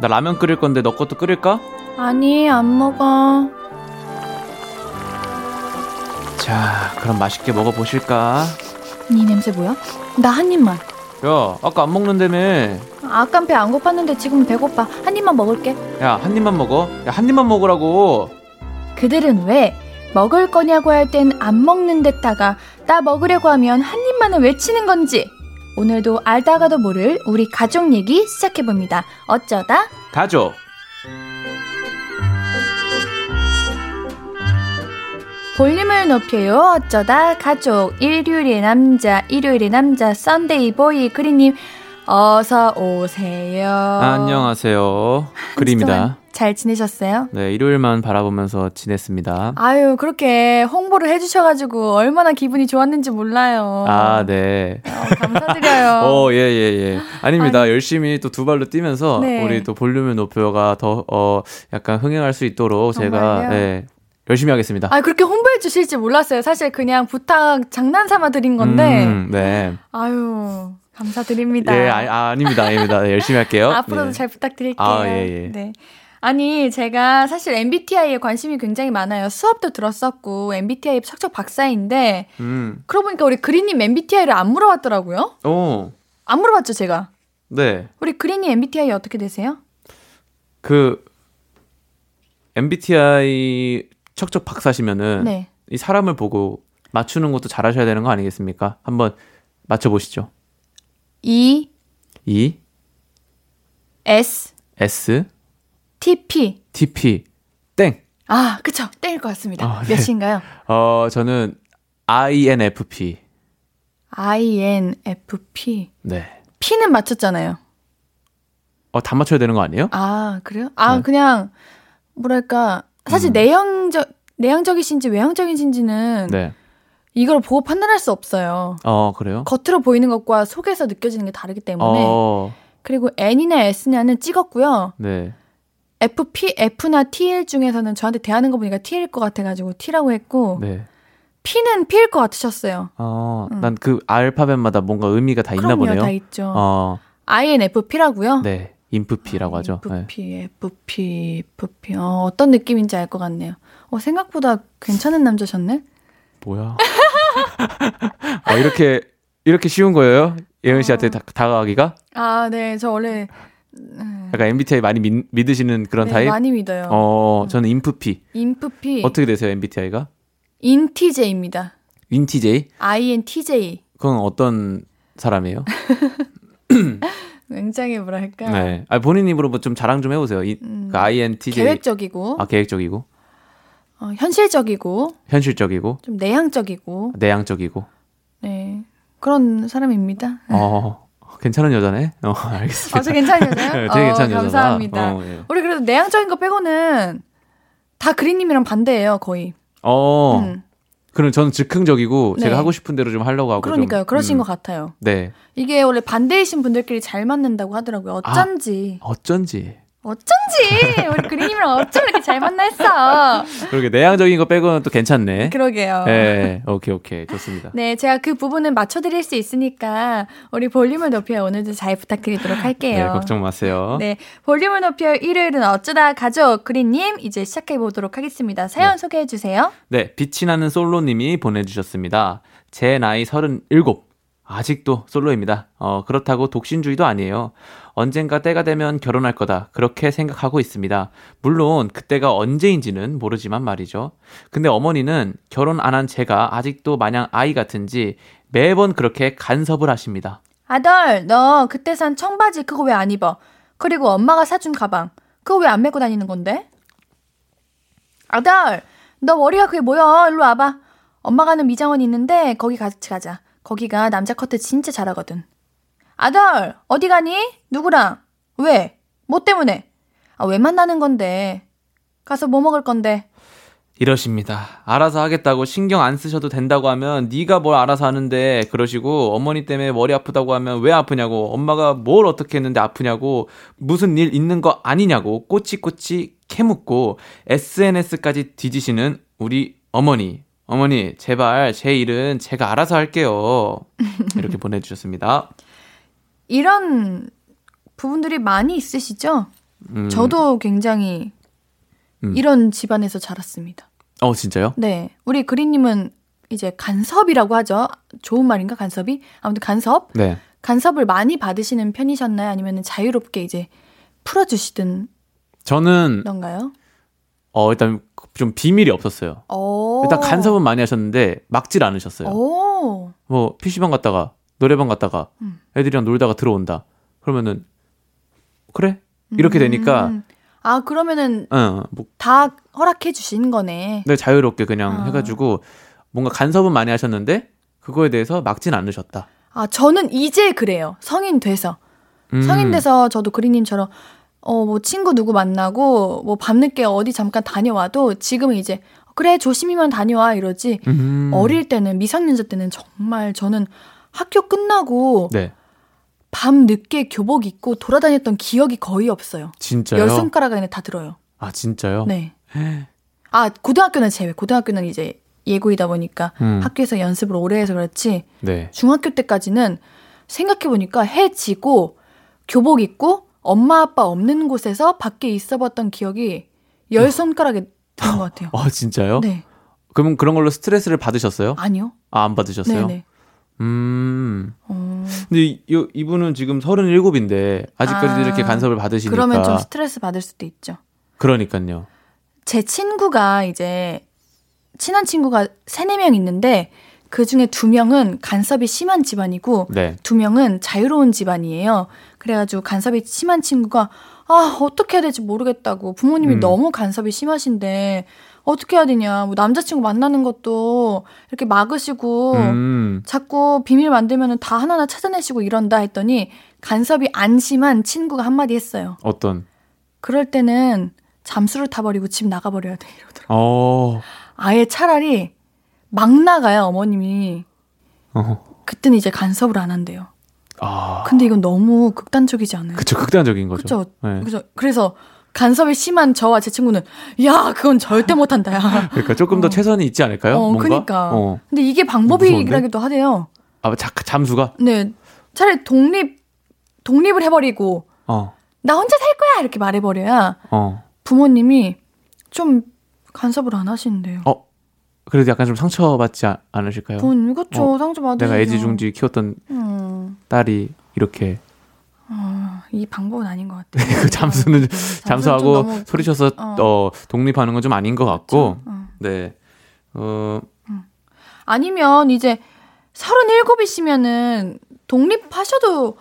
나 라면 끓일 건데 너 것도 끓일까? 아니, 안 먹어. 자, 그럼 맛있게 먹어보실까? 이 냄새 뭐야? 나 한 입만. 야, 아까 안 먹는다며. 아깐 배 안 고팠는데 지금 배고파. 한 입만 먹을게. 야, 한 입만 먹어. 야, 한 입만 먹으라고. 그들은 왜 먹을 거냐고 할 땐 안 먹는 듯다가 나 먹으려고 하면 한 입만을 외치는 건지 오늘도 알다가도 모를 우리 가족 얘기 시작해봅니다. 어쩌다 가족. 볼륨을 높여요. 어쩌다 가족 일요일의 남자 일요일의 남자 Sunday boy 그리님 어서 오세요. 안녕하세요. 그리입니다. 잘 지내셨어요? 네, 일요일만 바라보면서 지냈습니다. 아유 그렇게 홍보를 해주셔가지고 얼마나 기분이 좋았는지 몰라요. 아, 네. 어, 감사드려요. [LAUGHS] 어, 예, 예, 예. 아닙니다. 열심히 또 두 발로 뛰면서 네. 우리 또 볼륨을 높여가 더, 어, 약간 흥행할 수 있도록 제가, 정말요? 예, 열심히 하겠습니다. 아 그렇게 홍보해 주실지 몰랐어요. 사실 그냥 부탁 장난 삼아 드린 건데. 음, 네. 아유 감사드립니다. 예, 아, 아 닙니다. 아닙니다. 네, 열심히 할게요. [LAUGHS] 앞으로도 네. 잘 부탁드릴게요. 아, 예, 예. 네. 아니 제가 사실 MBTI에 관심이 굉장히 많아요. 수업도 들었었고 MBTI 척척 박사인데 음, 그러고 보니까 우리 그린님 MBTI를 안 물어봤더라고요. 오, 안 물어봤죠 제가. 네. 우리 그린님 MBTI 어떻게 되세요? 그, MBTI 척척 박사시면은, 네. 이 사람을 보고 맞추는 것도 잘하셔야 되는 거 아니겠습니까? 한번 맞춰보시죠. E E, S S, T P. TP, 땡. 아 그쵸 땡일 것 같습니다. 아, 네. 몇인가요? 어, 저는 INFP. INFP. 네. P는 맞췄잖아요. 어, 다 맞춰야 되는 거 아니에요? 아, 그래요? 아, 네. 그냥, 뭐랄까. 사실 음. 내형적, 내향적이신지 외향적이신지는 네. 이걸 보고 판단할 수 없어요. 어, 그래요? 겉으로 보이는 것과 속에서 느껴지는 게 다르기 때문에. 어, 그리고 N이나 S냐는 찍었고요. 네. FP, F나 T일 중에서는 저한테 대하는 거 보니까 T일 것 같아가지고 T라고 했고, 네. P는 P일 것 같으셨어요. 어, 음. 난그 알파벳마다 뭔가 의미가 다 있나 그럼요, 보네요. 다 있죠. 어, INFP라고요? 네. 인프피라고 하죠. 네. FP, FP, FP. 어, 어떤 느낌인지 알 것 같네요. 어, 생각보다 괜찮은 남자셨네? 뭐야? 아, [LAUGHS] 이렇게, 이렇게 쉬운 거예요? 예은 씨한테 다, 다가가기가? 아, 네. 저 원래 약간 MBTI 많이 믿, 믿으시는 그런 네, 타입? 많이 믿어요. 어, 저는 인프피. 인프피 어떻게 되세요, MBTI가? 인티제입니다. 인TJ? INTJ. 그건 어떤 사람이에요? [LAUGHS] 굉장히 뭐랄까 네. 아, 본인 입으로 뭐 좀 자랑 좀 해보세요. 이, 음, 그 INTJ. 계획적이고 아, 계획적이고, 어, 현실적이고 현실적이고, 좀 내향적이고 내향적이고. 네 그런 사람입니다. 어, 괜찮은 여자네? 어, [LAUGHS] 알겠습니다. 아, 저 괜찮은 여자요? 네, 되게 괜찮은 어, 여자다. 감사합니다. 어, 예. 우리 그래도 내향적인 거 빼고는 다 그린님이랑 반대예요 거의. 어, 음, 그럼 저는 즉흥적이고 네. 제가 하고 싶은 대로 좀 하려고 하고. 그러니까요. 좀, 그러신 음, 것 같아요. 네. 이게 원래 반대이신 분들끼리 잘 맞는다고 하더라고요. 어쩐지. 어쩐지. 어쩐지 우리 그린님이랑 어쩜 이렇게 잘 만났어. 그러게 내향적인 거 빼고는 또 괜찮네. 그러게요. 네, 오케이 오케이 좋습니다. 네, 제가 그 부분은 맞춰드릴 수 있으니까 우리 볼륨을 높여 오늘도 잘 부탁드리도록 할게요. 네, 걱정 마세요. 네, 볼륨을 높여 일요일은 어쩌다 가족 그린님 이제 시작해 보도록 하겠습니다. 사연 네. 소개해 주세요. 네, 빛이 나는 솔로님이 보내주셨습니다. 제 나이 37. 아직도 솔로입니다. 어, 그렇다고 독신주의도 아니에요. 언젠가 때가 되면 결혼할 거다. 그렇게 생각하고 있습니다. 물론 그때가 언제인지는 모르지만 말이죠. 근데 어머니는 결혼 안 한 제가 아직도 마냥 아이 같은지 매번 그렇게 간섭을 하십니다. 아들, 너 그때 산 청바지 그거 왜 안 입어? 그리고 엄마가 사준 가방 그거 왜 안 메고 다니는 건데? 아들, 너 머리가 그게 뭐야? 일로 와봐. 엄마가 아는 미장원 있는데 거기 같이 가자. 거기가 남자 커트 진짜 잘하거든. 아들, 어디 가니? 누구랑? 왜? 뭐 때문에? 아, 왜 만나는 건데? 가서 뭐 먹을 건데? 이러십니다. 알아서 하겠다고 신경 안 쓰셔도 된다고 하면 네가 뭘 알아서 하는데 그러시고 어머니 때문에 머리 아프다고 하면 왜 아프냐고 엄마가 뭘 어떻게 했는데 아프냐고 무슨 일 있는 거 아니냐고 꼬치꼬치 캐묻고 SNS까지 뒤지시는 우리 어머니. 어머니 제발 제 일은 제가 알아서 할게요. 이렇게 보내주셨습니다. [LAUGHS] 이런 부분들이 많이 있으시죠? 음, 저도 굉장히 음. 이런 집안에서 자랐습니다. 어 진짜요? 네. 우리 그린님은 이제 간섭이라고 하죠. 좋은 말인가, 간섭이? 아무튼 간섭? 네. 간섭을 많이 받으시는 편이셨나요? 아니면 자유롭게 이제 풀어주시던 저는 건가요? 어 일단 좀 비밀이 없었어요. 오. 일단 간섭은 많이 하셨는데 막질 않으셨어요. 오. 뭐 PC방 갔다가 노래방 갔다가 음. 애들이랑 놀다가 들어온다. 그러면은 그래 이렇게 되니까 음. 아, 그러면은 어 뭐 다 허락해 주신 거네. 내 자유롭게 그냥 아. 해가지고 뭔가 간섭은 많이 하셨는데 그거에 대해서 막진 않으셨다. 아, 저는 이제 그래요. 성인 돼서. 음. 성인 돼서 저도 그린님처럼 어 뭐 친구 누구 만나고 뭐 밤늦게 어디 잠깐 다녀와도 지금은 이제 그래 조심히만 다녀와 이러지 음. 어릴 때는 미성년자 때는 정말 저는 학교 끝나고 네 밤 늦게 교복 입고 돌아다녔던 기억이 거의 없어요. 진짜요? 열 손가락 안에 다 들어요. 아 진짜요? 네. 아 고등학교는 제외. 고등학교는 이제 예고이다 보니까 음. 학교에서 연습을 오래 해서 그렇지 네. 중학교 때까지는 생각해 보니까 해 지고 교복 입고 엄마 아빠 없는 곳에서 밖에 있어봤던 기억이 열 손가락에 드는 것 같아요. 아 진짜요? 네, 그럼 그런 걸로 스트레스를 받으셨어요? 아니요. 아 안 받으셨어요? 네네. 음. 어, 근데 이, 이- 이분은 지금 37인데 아직까지 아, 이렇게 간섭을 받으시니까 그러면 좀 스트레스 받을 수도 있죠. 그러니까요. 제 친구가 이제 친한 친구가 세네 명 있는데 그 중에 두 명은 간섭이 심한 집안이고 네. 두 명은 자유로운 집안이에요. 그래가지고 간섭이 심한 친구가 아 어떻게 해야 될지 모르겠다고 부모님이 음. 너무 간섭이 심하신데 어떻게 해야 되냐 뭐 남자친구 만나는 것도 이렇게 막으시고 음. 자꾸 비밀 만들면은 다 하나하나 찾아내시고 이런다 했더니 간섭이 안 심한 친구가 한마디 했어요. 어떤? 그럴 때는 잠수를 타버리고 집 나가버려야 돼 이러더라고. 어. 아예 차라리 막 나가야 어머님이 어. 그때는 이제 간섭을 안 한대요. 아. 근데 이건 너무 극단적이지 않아요? 그쵸 극단적인 거죠. 그쵸? 네. 그래서 그래서 간섭이 심한 저와 제 친구는 야 그건 절대 못한다 야. 그러니까 조금 더 어. 최선이 있지 않을까요? 어, 뭔가? 그러니까. 어. 근데 이게 방법이라기도 하대요. 아, 자, 잠수가? 네, 차라리 독립 독립을 해버리고 어. 나 혼자 살 거야 이렇게 말해버려야 어. 부모님이 좀 간섭을 안 하시는데요. 어. 그래도 약간 좀 상처받지 않- 않으실까요? 부모님 그쵸 어, 상처 받으시죠. 내가 애지중지 키웠던 음, 딸이 이렇게 어, 이 방법은 아닌 것 [LAUGHS] 같아요. 그 잠수는 [LAUGHS] 좀 잠수하고 너무- 소리쳐서 어. 어. 독립하는 건 좀 아닌 것 같고 어. 네. 어, 아니면 이제 37이시면은 독립하셔도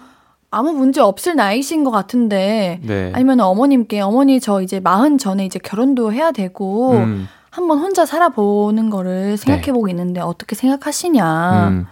아무 문제 없을 나이신 것 같은데 네. 아니면 어머님께 어머니 저 이제 마흔 전에 이제 결혼도 해야 되고 음, 한번 혼자 살아보는 거를 생각해보고 있는데 어떻게 생각하시냐 음.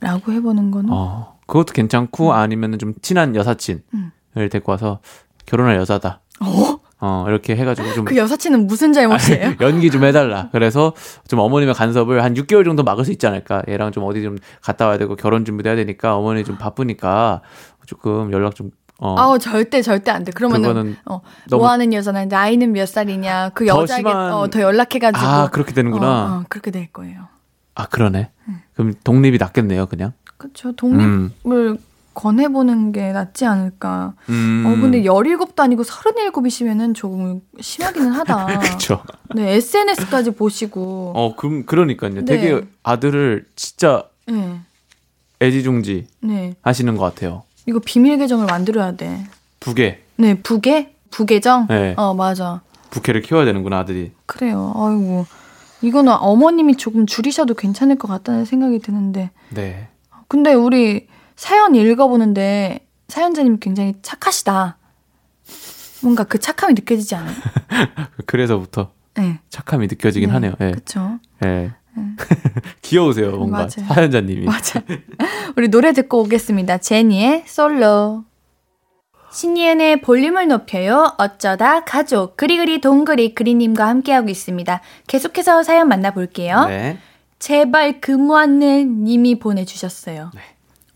라고 해보는 거는 어, 그것도 괜찮고 아니면은 좀 친한 여사친을 음. 데리고 와서 결혼할 여자다. 어? 어, 이렇게 해가지고 좀 그 여사친은 무슨 잘못이에요? 연기 좀 해달라. 그래서 좀 어머님의 간섭을 한 6개월 정도 막을 수 있지 않을까. 얘랑 좀 어디 좀 갔다 와야 되고 결혼 준비도 해야 되니까 어머니 좀 바쁘니까 조금 연락 좀 어, 아우 절대 절대 안 돼. 그러면은 어, 뭐 하는 여자는 나이는 몇 살이냐 그더 여자에게 심한- 어, 더 연락해가지고 아 그렇게 되는구나. 어, 어, 그렇게 될 거예요. 아 그러네. 그럼 독립이 낫겠네요, 그냥. 그렇죠. 독립을 음. 권해보는 게 낫지 않을까. 음. 어 근데 17도 아니고 37이시면은 조금 심하기는 하다. [LAUGHS] 그렇죠. 네 SNS까지 보시고. 어, 그럼 그러니까요. 네. 되게 아들을 진짜 네. 애지중지 네. 하시는 것 같아요. 이거 비밀 계정을 만들어야 돼. 부계, 네 부계 부계정. 네. 어 맞아. 부캐를 키워야 되는구나 아들이. 그래요. 아이고 이거는 어머님이 조금 줄이셔도 괜찮을 것 같다는 생각이 드는데. 네. 근데 우리 사연 읽어보는데 사연자님 굉장히 착하시다. 뭔가 그 착함이 느껴지지 않아요? [LAUGHS] 그래서부터 네. 착함이 느껴지긴 네, 하네요. 예. 그쵸. 예. [LAUGHS] 귀여우세요, 뭔가 맞아요. 사연자님이. [LAUGHS] 맞아. 우리 노래 듣고 오겠습니다. 제니의 솔로. 신예은의 볼륨을 높여요. 어쩌다 가족 그리그리 동그리 그리님과 함께하고 있습니다. 계속해서 사연 만나볼게요. 네. 제발 근무안내 님이 보내주셨어요. 네.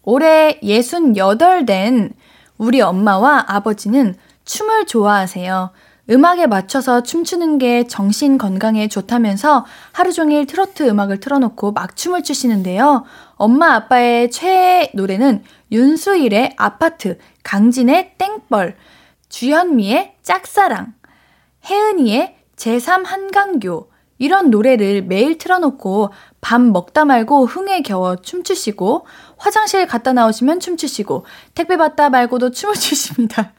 올해 68된 우리 엄마와 아버지는 춤을 좋아하세요. 음악에 맞춰서 춤추는 게 정신 건강에 좋다면서 하루 종일 트로트 음악을 틀어놓고 막 춤을 추시는데요. 엄마 아빠의 최애 노래는 윤수일의 아파트, 강진의 땡벌, 주현미의 짝사랑, 혜은이의 제3 한강교 이런 노래를 매일 틀어놓고 밥 먹다 말고 흥에 겨워 춤추시고 화장실 갔다 나오시면 춤추시고 택배 받다 말고도 춤을 [LAUGHS] 추십니다.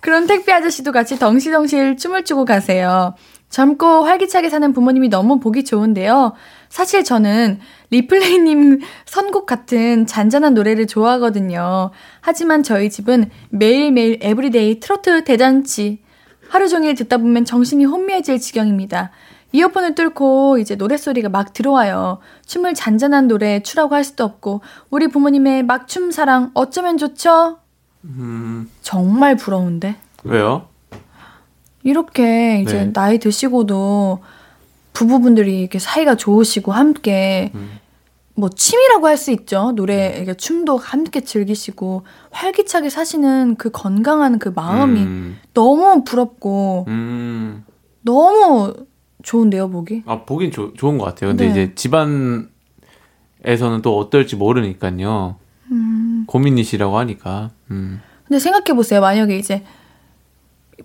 그런 택배 아저씨도 같이 덩실덩실 춤을 추고 가세요. 젊고 활기차게 사는 부모님이 너무 보기 좋은데요. 사실 저는 리플레이님 선곡 같은 잔잔한 노래를 좋아하거든요. 하지만 저희 집은 매일매일 everyday 트로트 대잔치. 하루 종일 듣다 보면 정신이 혼미해질 지경입니다. 이어폰을 뚫고 이제 노랫소리가 막 들어와요. 춤을 잔잔한 노래에 추라고 할 수도 없고, 우리 부모님의 막춤 사랑 어쩌면 좋죠? 음, 정말 부러운데? 왜요? 이렇게 이제 네. 나이 드시고도 부부분들이 이렇게 사이가 좋으시고 함께 음. 뭐 취미라고 할 수 있죠. 노래, 이게 춤도 함께 즐기시고 활기차게 사시는 그 건강한 그 마음이 음, 너무 부럽고 음. 너무 좋은데요, 보기? 아, 보긴 조, 좋은 것 같아요. 근데 네. 이제 집안에서는 또 어떨지 모르니까요. 음. 고민이시라고 하니까. 음. 근데 생각해 보세요. 만약에 이제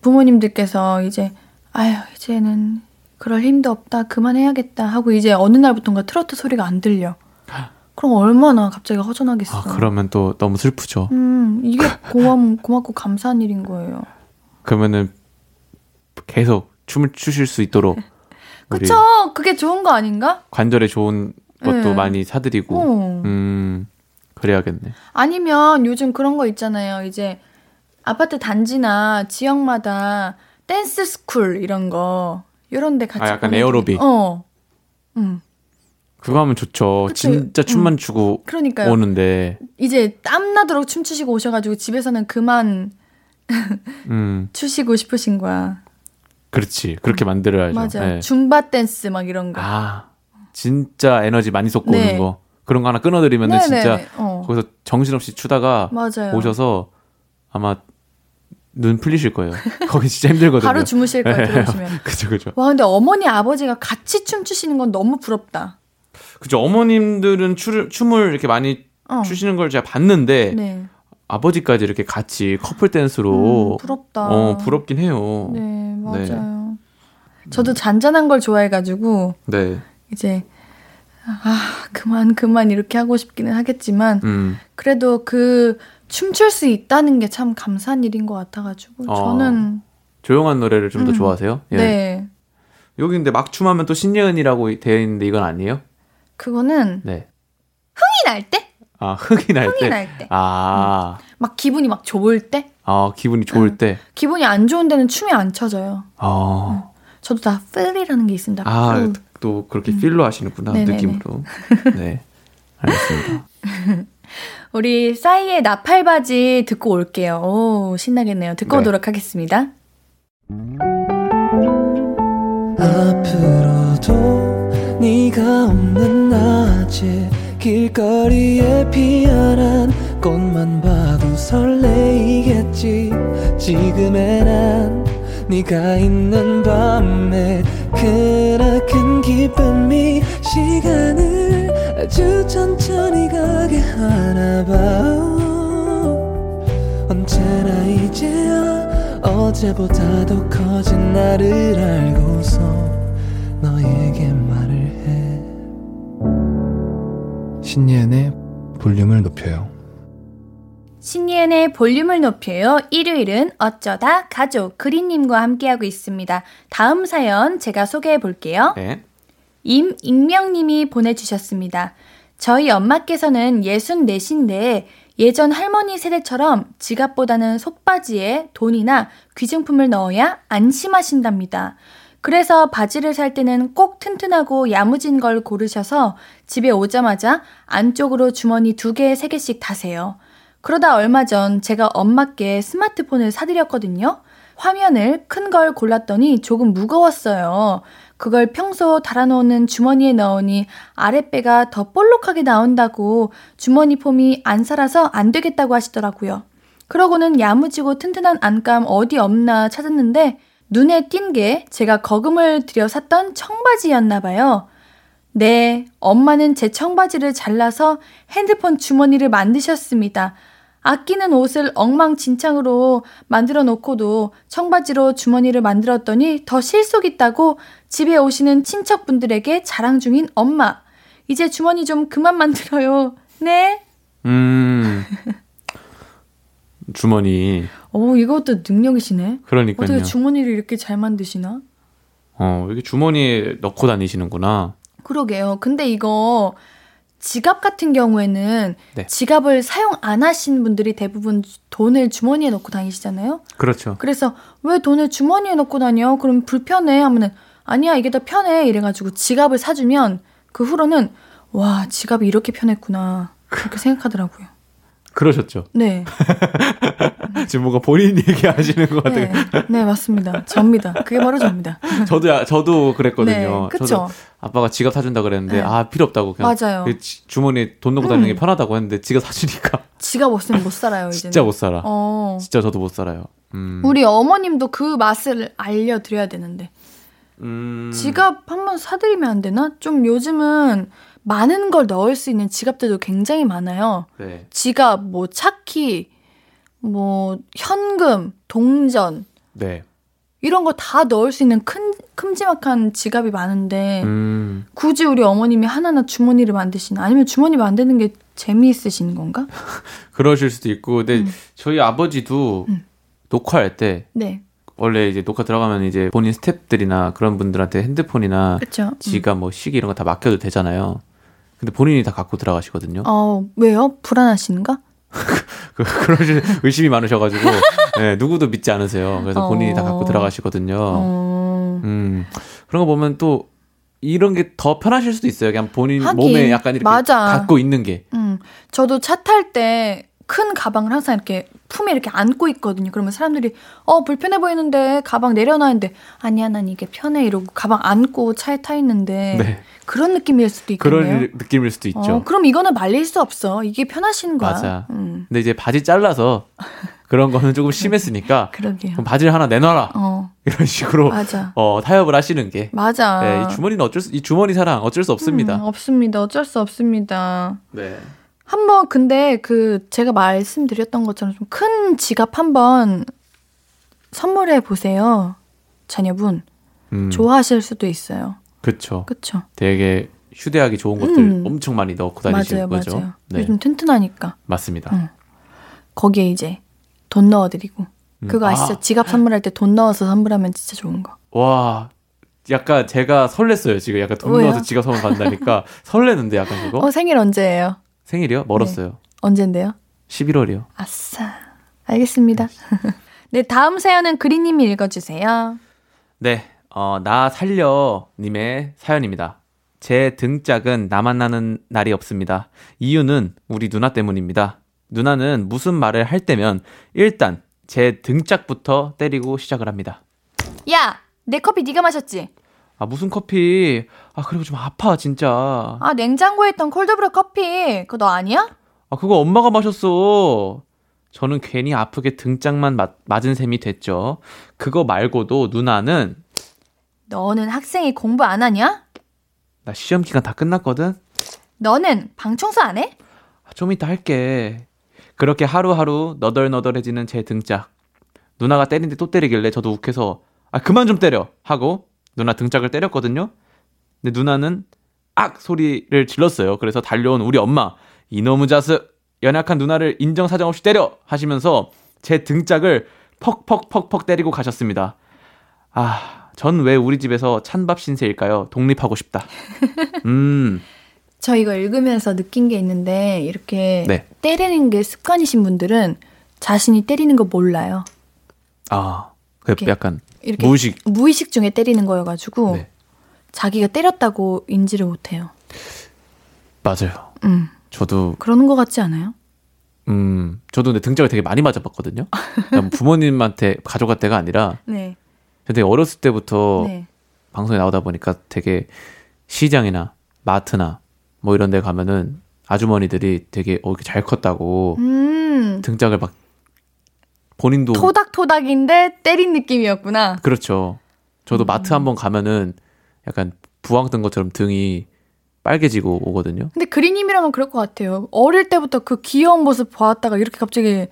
부모님들께서 이제 아유 이제는 그럴 힘도 없다 그만해야겠다 하고 이제 어느 날부터인가 트로트 소리가 안 들려. [GASPS] 그럼 얼마나 갑자기 허전하겠어. 아, 그러면 또 너무 슬프죠. 음 이게 [LAUGHS] 고맙 고맙고 감사한 일인 거예요. 그러면은 계속 춤을 추실 수 있도록 [LAUGHS] 그쵸? 그게 좋은 거 아닌가? 관절에 좋은 것도 네. 많이 사드리고 어. 음 그래야겠네. 아니면 요즘 그런 거 있잖아요. 이제 아파트 단지나 지역마다 댄스 school 이런 거 이런 데 같이 아, 약간 에어로빅. 어. 음. 그거 하면 좋죠. 그쵸. 진짜 춤만 추고 그러니까요. 오는데 이제 땀 나도록 춤추시고 오셔 가지고 집에서는 그만 [LAUGHS] 음 추시고 싶으신 거야. 그렇지 그렇게 만들어야죠. 맞아요. 네. 줌바 댄스 막 이런 거. 아 진짜 에너지 많이 쏟고 네. 오는 거 그런 거 하나 끊어드리면은 네네. 진짜 어. 거기서 정신없이 추다가 맞아요. 오셔서 아마 눈 풀리실 거예요. [LAUGHS] 거기 진짜 힘들거든요. 바로 주무실 거예요 네. 들어오시면. [LAUGHS] 그죠 그죠. 와 근데 어머니 아버지가 같이 춤추시는 건 너무 부럽다. 그죠 어머님들은 추를, 춤을 이렇게 많이 어. 추시는 걸 제가 봤는데 네. 아버지까지 이렇게 같이 커플 댄스로 음, 부럽다. 어 부럽긴 해요. 네 맞아요. 저도 잔잔한 걸 좋아해가지고 네. 이제 아 그만 그만 이렇게 하고 싶기는 하겠지만 음. 그래도 그 춤출 수 있다는 게 참 감사한 일인 것 같아가지고 어. 저는 조용한 노래를 좀더 음. 좋아하세요? 예. 네 여기 근데 막춤하면 또 신예은이라고 되어 있는데 이건 아니에요? 그거는 네. 흥이 날 때? 아 흥이 날 흥이 때. 날 때. 아, 막 기분이 막 좋을 때? 아 기분이 좋을 응. 때. 기분이 안 좋은 데는 춤이 안 쳐져요. 아, 저도 다 필이라는 게 있습니다. 아, 필. 또 그렇게 필로 하시는구나 음. 네네네. 느낌으로. [LAUGHS] 네, 알겠습니다. [LAUGHS] 우리 싸이의 나팔바지 듣고 올게요. 오, 신나겠네요. 듣고 네. 오도록 하겠습니다. 앞으로도 네가 없는 낮에 길거리에 피어난 꽃만 봐도 설레이겠지 지금의 난 네가 있는 밤에 그나큰 기쁨이 시간을 아주 천천히 가게 하나 봐 언제나 이제야 어제보다 더 커진 나를 알고서 너에게 말을 해 신예은의 볼륨을 높여요 신예은의 볼륨을 높여요. 일요일은 어쩌다 가족 그린님과 함께하고 있습니다. 다음 사연 제가 소개해 볼게요. 네. 임익명님이 보내주셨습니다. 저희 엄마께서는 64신데 예전 할머니 세대처럼 지갑보다는 속바지에 돈이나 귀중품을 넣어야 안심하신답니다. 그래서 바지를 살 때는 꼭 튼튼하고 야무진 걸 고르셔서 집에 오자마자 안쪽으로 주머니 두 개, 세 개씩 다세요. 그러다 얼마 전 제가 엄마께 스마트폰을 사드렸거든요. 화면을 큰 걸 골랐더니 조금 무거웠어요. 그걸 평소 달아놓는 주머니에 넣으니 아랫배가 더 볼록하게 나온다고 주머니 폼이 안 살아서 안 되겠다고 하시더라고요. 그러고는 야무지고 튼튼한 안감 어디 없나 찾았는데 눈에 띈 게 제가 거금을 들여 샀던 청바지였나 봐요. 네, 엄마는 제 청바지를 잘라서 핸드폰 주머니를 만드셨습니다. 아끼는 옷을 엉망진창으로 만들어 놓고도 청바지로 주머니를 만들었더니 더 실속 있다고 집에 오시는 친척분들에게 자랑 중인 엄마. 이제 주머니 좀 그만 만들어요. 네? 음. 주머니. 오, 이것도 능력이시네. 그러니까요. 어떻게 주머니를 이렇게 잘 만드시나? 어, 이렇게 주머니에 넣고 다니시는구나. 그러게요. 근데 이거 지갑 같은 경우에는 네. 지갑을 사용 안 하신 분들이 대부분 돈을 주머니에 넣고 다니시잖아요. 그렇죠. 그래서 왜 돈을 주머니에 넣고 다녀? 그럼 불편해 하면은 아니야 이게 더 편해 이래가지고 지갑을 사주면 그 후로는 와 지갑이 이렇게 편했구나 그렇게 생각하더라고요. 그러셨죠. 네, [LAUGHS] 지금 뭔가 본인 얘기하시는 것 같아요. 네, 네 맞습니다. 접니다. 그게 바로 접니다. 저도 야- 저도 그랬거든요. 네. 저도 아빠가 지갑 사준다 그랬는데 네. 아 필요 없다고 그냥 맞아요. 그 지- 주머니에 돈 넣고 다니는 게 음. 편하다고 했는데 지갑 사주니까 [LAUGHS] 지갑 없으면 못 살아요 이제는. 진짜 못 살아. 어, 진짜 저도 못 살아요. 음. 우리 어머님도 그 맛을 알려드려야 되는데 음. 지갑 한번 사드리면 안 되나? 좀 요즘은 많은 걸 넣을 수 있는 지갑들도 굉장히 많아요. 네. 지갑, 뭐 차키, 뭐 현금, 동전 네. 이런 거 다 넣을 수 있는 큰 큼지막한 지갑이 많은데 음. 굳이 우리 어머님이 하나하나 주머니를 만드시나 아니면 주머니 만드는 게 재미있으신 건가? [LAUGHS] 그러실 수도 있고 근데 음. 저희 아버지도 음. 녹화할 때 네, 원래 이제 녹화 들어가면 이제 본인 스탭들이나 그런 분들한테 핸드폰이나 그렇죠. 지갑 뭐 시기 이런 거 다 맡겨도 되잖아요. 근데 본인이 다 갖고 들어가시거든요. 어 왜요? 불안하신가? [LAUGHS] 그, 그러실 의심이 많으셔가지고 [LAUGHS] 네, 누구도 믿지 않으세요. 그래서 본인이 다 갖고 어. 들어가시거든요. 어, 음 그런 거 보면 또 이런 게 더 편하실 수도 있어요. 그냥 본인 하긴, 몸에 약간 이렇게 맞아. 갖고 있는 게. 음, 저도 차 탈 때 큰 가방을 항상 이렇게 품에 이렇게 안고 있거든요. 그러면 사람들이 어 불편해 보이는데 가방 내려놔는데 아니야 난 이게 편해 이러고 가방 안고 차에 타 있는데 네. 그런 느낌일 수도 있겠네요. 그런 느낌일 수도 있죠. 어, 그럼 이거는 말릴 수 없어. 이게 편하신 거야. 맞아. 음, 근데 이제 바지 잘라서 그런 거는 조금 심했으니까 [LAUGHS] 그러게요. 그럼 바지를 하나 내놔라 어, 이런 식으로 맞아. 어, 타협을 하시는 게. 맞아. 네, 이 주머니는 어쩔 수, 이 주머니 사랑 어쩔 수 없습니다. 음, 없습니다. 어쩔 수 없습니다. 네. 한번 근데 그 제가 말씀드렸던 것처럼 좀 큰 지갑 한번 선물해 보세요. 자녀분 음, 좋아하실 수도 있어요. 그쵸. 그쵸? 되게 휴대하기 좋은 것들 음. 엄청 많이 넣고 다니시는 맞아요, 거죠. 맞아요. 네, 요즘 튼튼하니까 맞습니다. 음. 거기에 이제 돈 넣어 드리고 음. 그거 아시죠? 아. 지갑 선물할 때 돈 넣어서 선물하면 진짜 좋은 거. 와, 약간 제가 설렜어요. 지금 약간 돈 왜요? 넣어서 지갑 선물 받는다니까 [LAUGHS] 설레는데 약간 그거. 어 생일 언제예요? 생일이요? 멀었어요. 언젠데요? 11월이요. 아싸. 알겠습니다. [LAUGHS] 네 다음 사연은 그리님이 읽어주세요. 네, 어, 나 살려 님의 사연입니다. 제 등짝은 나 만 나는 날이 없습니다. 이유는 우리 누나 때문입니다. 누나는 무슨 말을 할 때면 일단 제 등짝부터 때리고 시작을 합니다. 야, 내 커피 네가 마셨지? 아, 무슨 커피? 아, 그리고 좀 아파, 진짜. 아 냉장고에 있던 콜드브루 커피 그거 너 아니야? 아, 그거 엄마가 마셨어. 저는 괜히 아프게 등짝만 맞, 맞은 셈이 됐죠. 그거 말고도 누나는 너는 학생이 공부 안 하냐? 나 시험 기간 다 끝났거든. 너는 방 청소 안 해? 아, 좀 이따 할게. 그렇게 하루하루 너덜너덜해지는 제 등짝. 누나가 때리는데 또 때리길래 저도 욱해서 아 그만 좀 때려 하고 누나 등짝을 때렸거든요. 근데 누나는 악 소리를 질렀어요. 그래서 달려온 우리 엄마 이놈의 자스 연약한 누나를 인정사정 없이 때려 하시면서 제 등짝을 퍽퍽퍽퍽 때리고 가셨습니다. 아, 전 왜 우리 집에서 찬밥 신세일까요? 독립하고 싶다. [LAUGHS] 음, 저 이거 읽으면서 느낀 게 있는데 이렇게 네. 때리는 게 습관이신 분들은 자신이 때리는 거 몰라요. 아, 그 약간 이렇게 무의식. 무의식 중에 때리는 거여가지고 네. 자기가 때렸다고 인지를 못해요. 맞아요. 음 저도 그러는 것 같지 않아요? 음, 저도 근데 등짝을 되게 많이 맞아봤거든요. 그냥 부모님한테 가져갈 때가 아니라, [LAUGHS] 네. 되게 어렸을 때부터 네. 방송에 나오다 보니까 되게 시장이나 마트나 뭐 이런 데 가면은 아주머니들이 되게 어, 이렇게 잘 컸다고 음 등짝을 막 본인도 토닥토닥인데 때린 느낌이었구나. 그렇죠. 저도 음. 마트 한번 가면은 약간 부항 뜬 것처럼 등이 빨개지고 오거든요. 근데 그리님이라면 그럴 것 같아요. 어릴 때부터 그 귀여운 모습 보았다가 이렇게 갑자기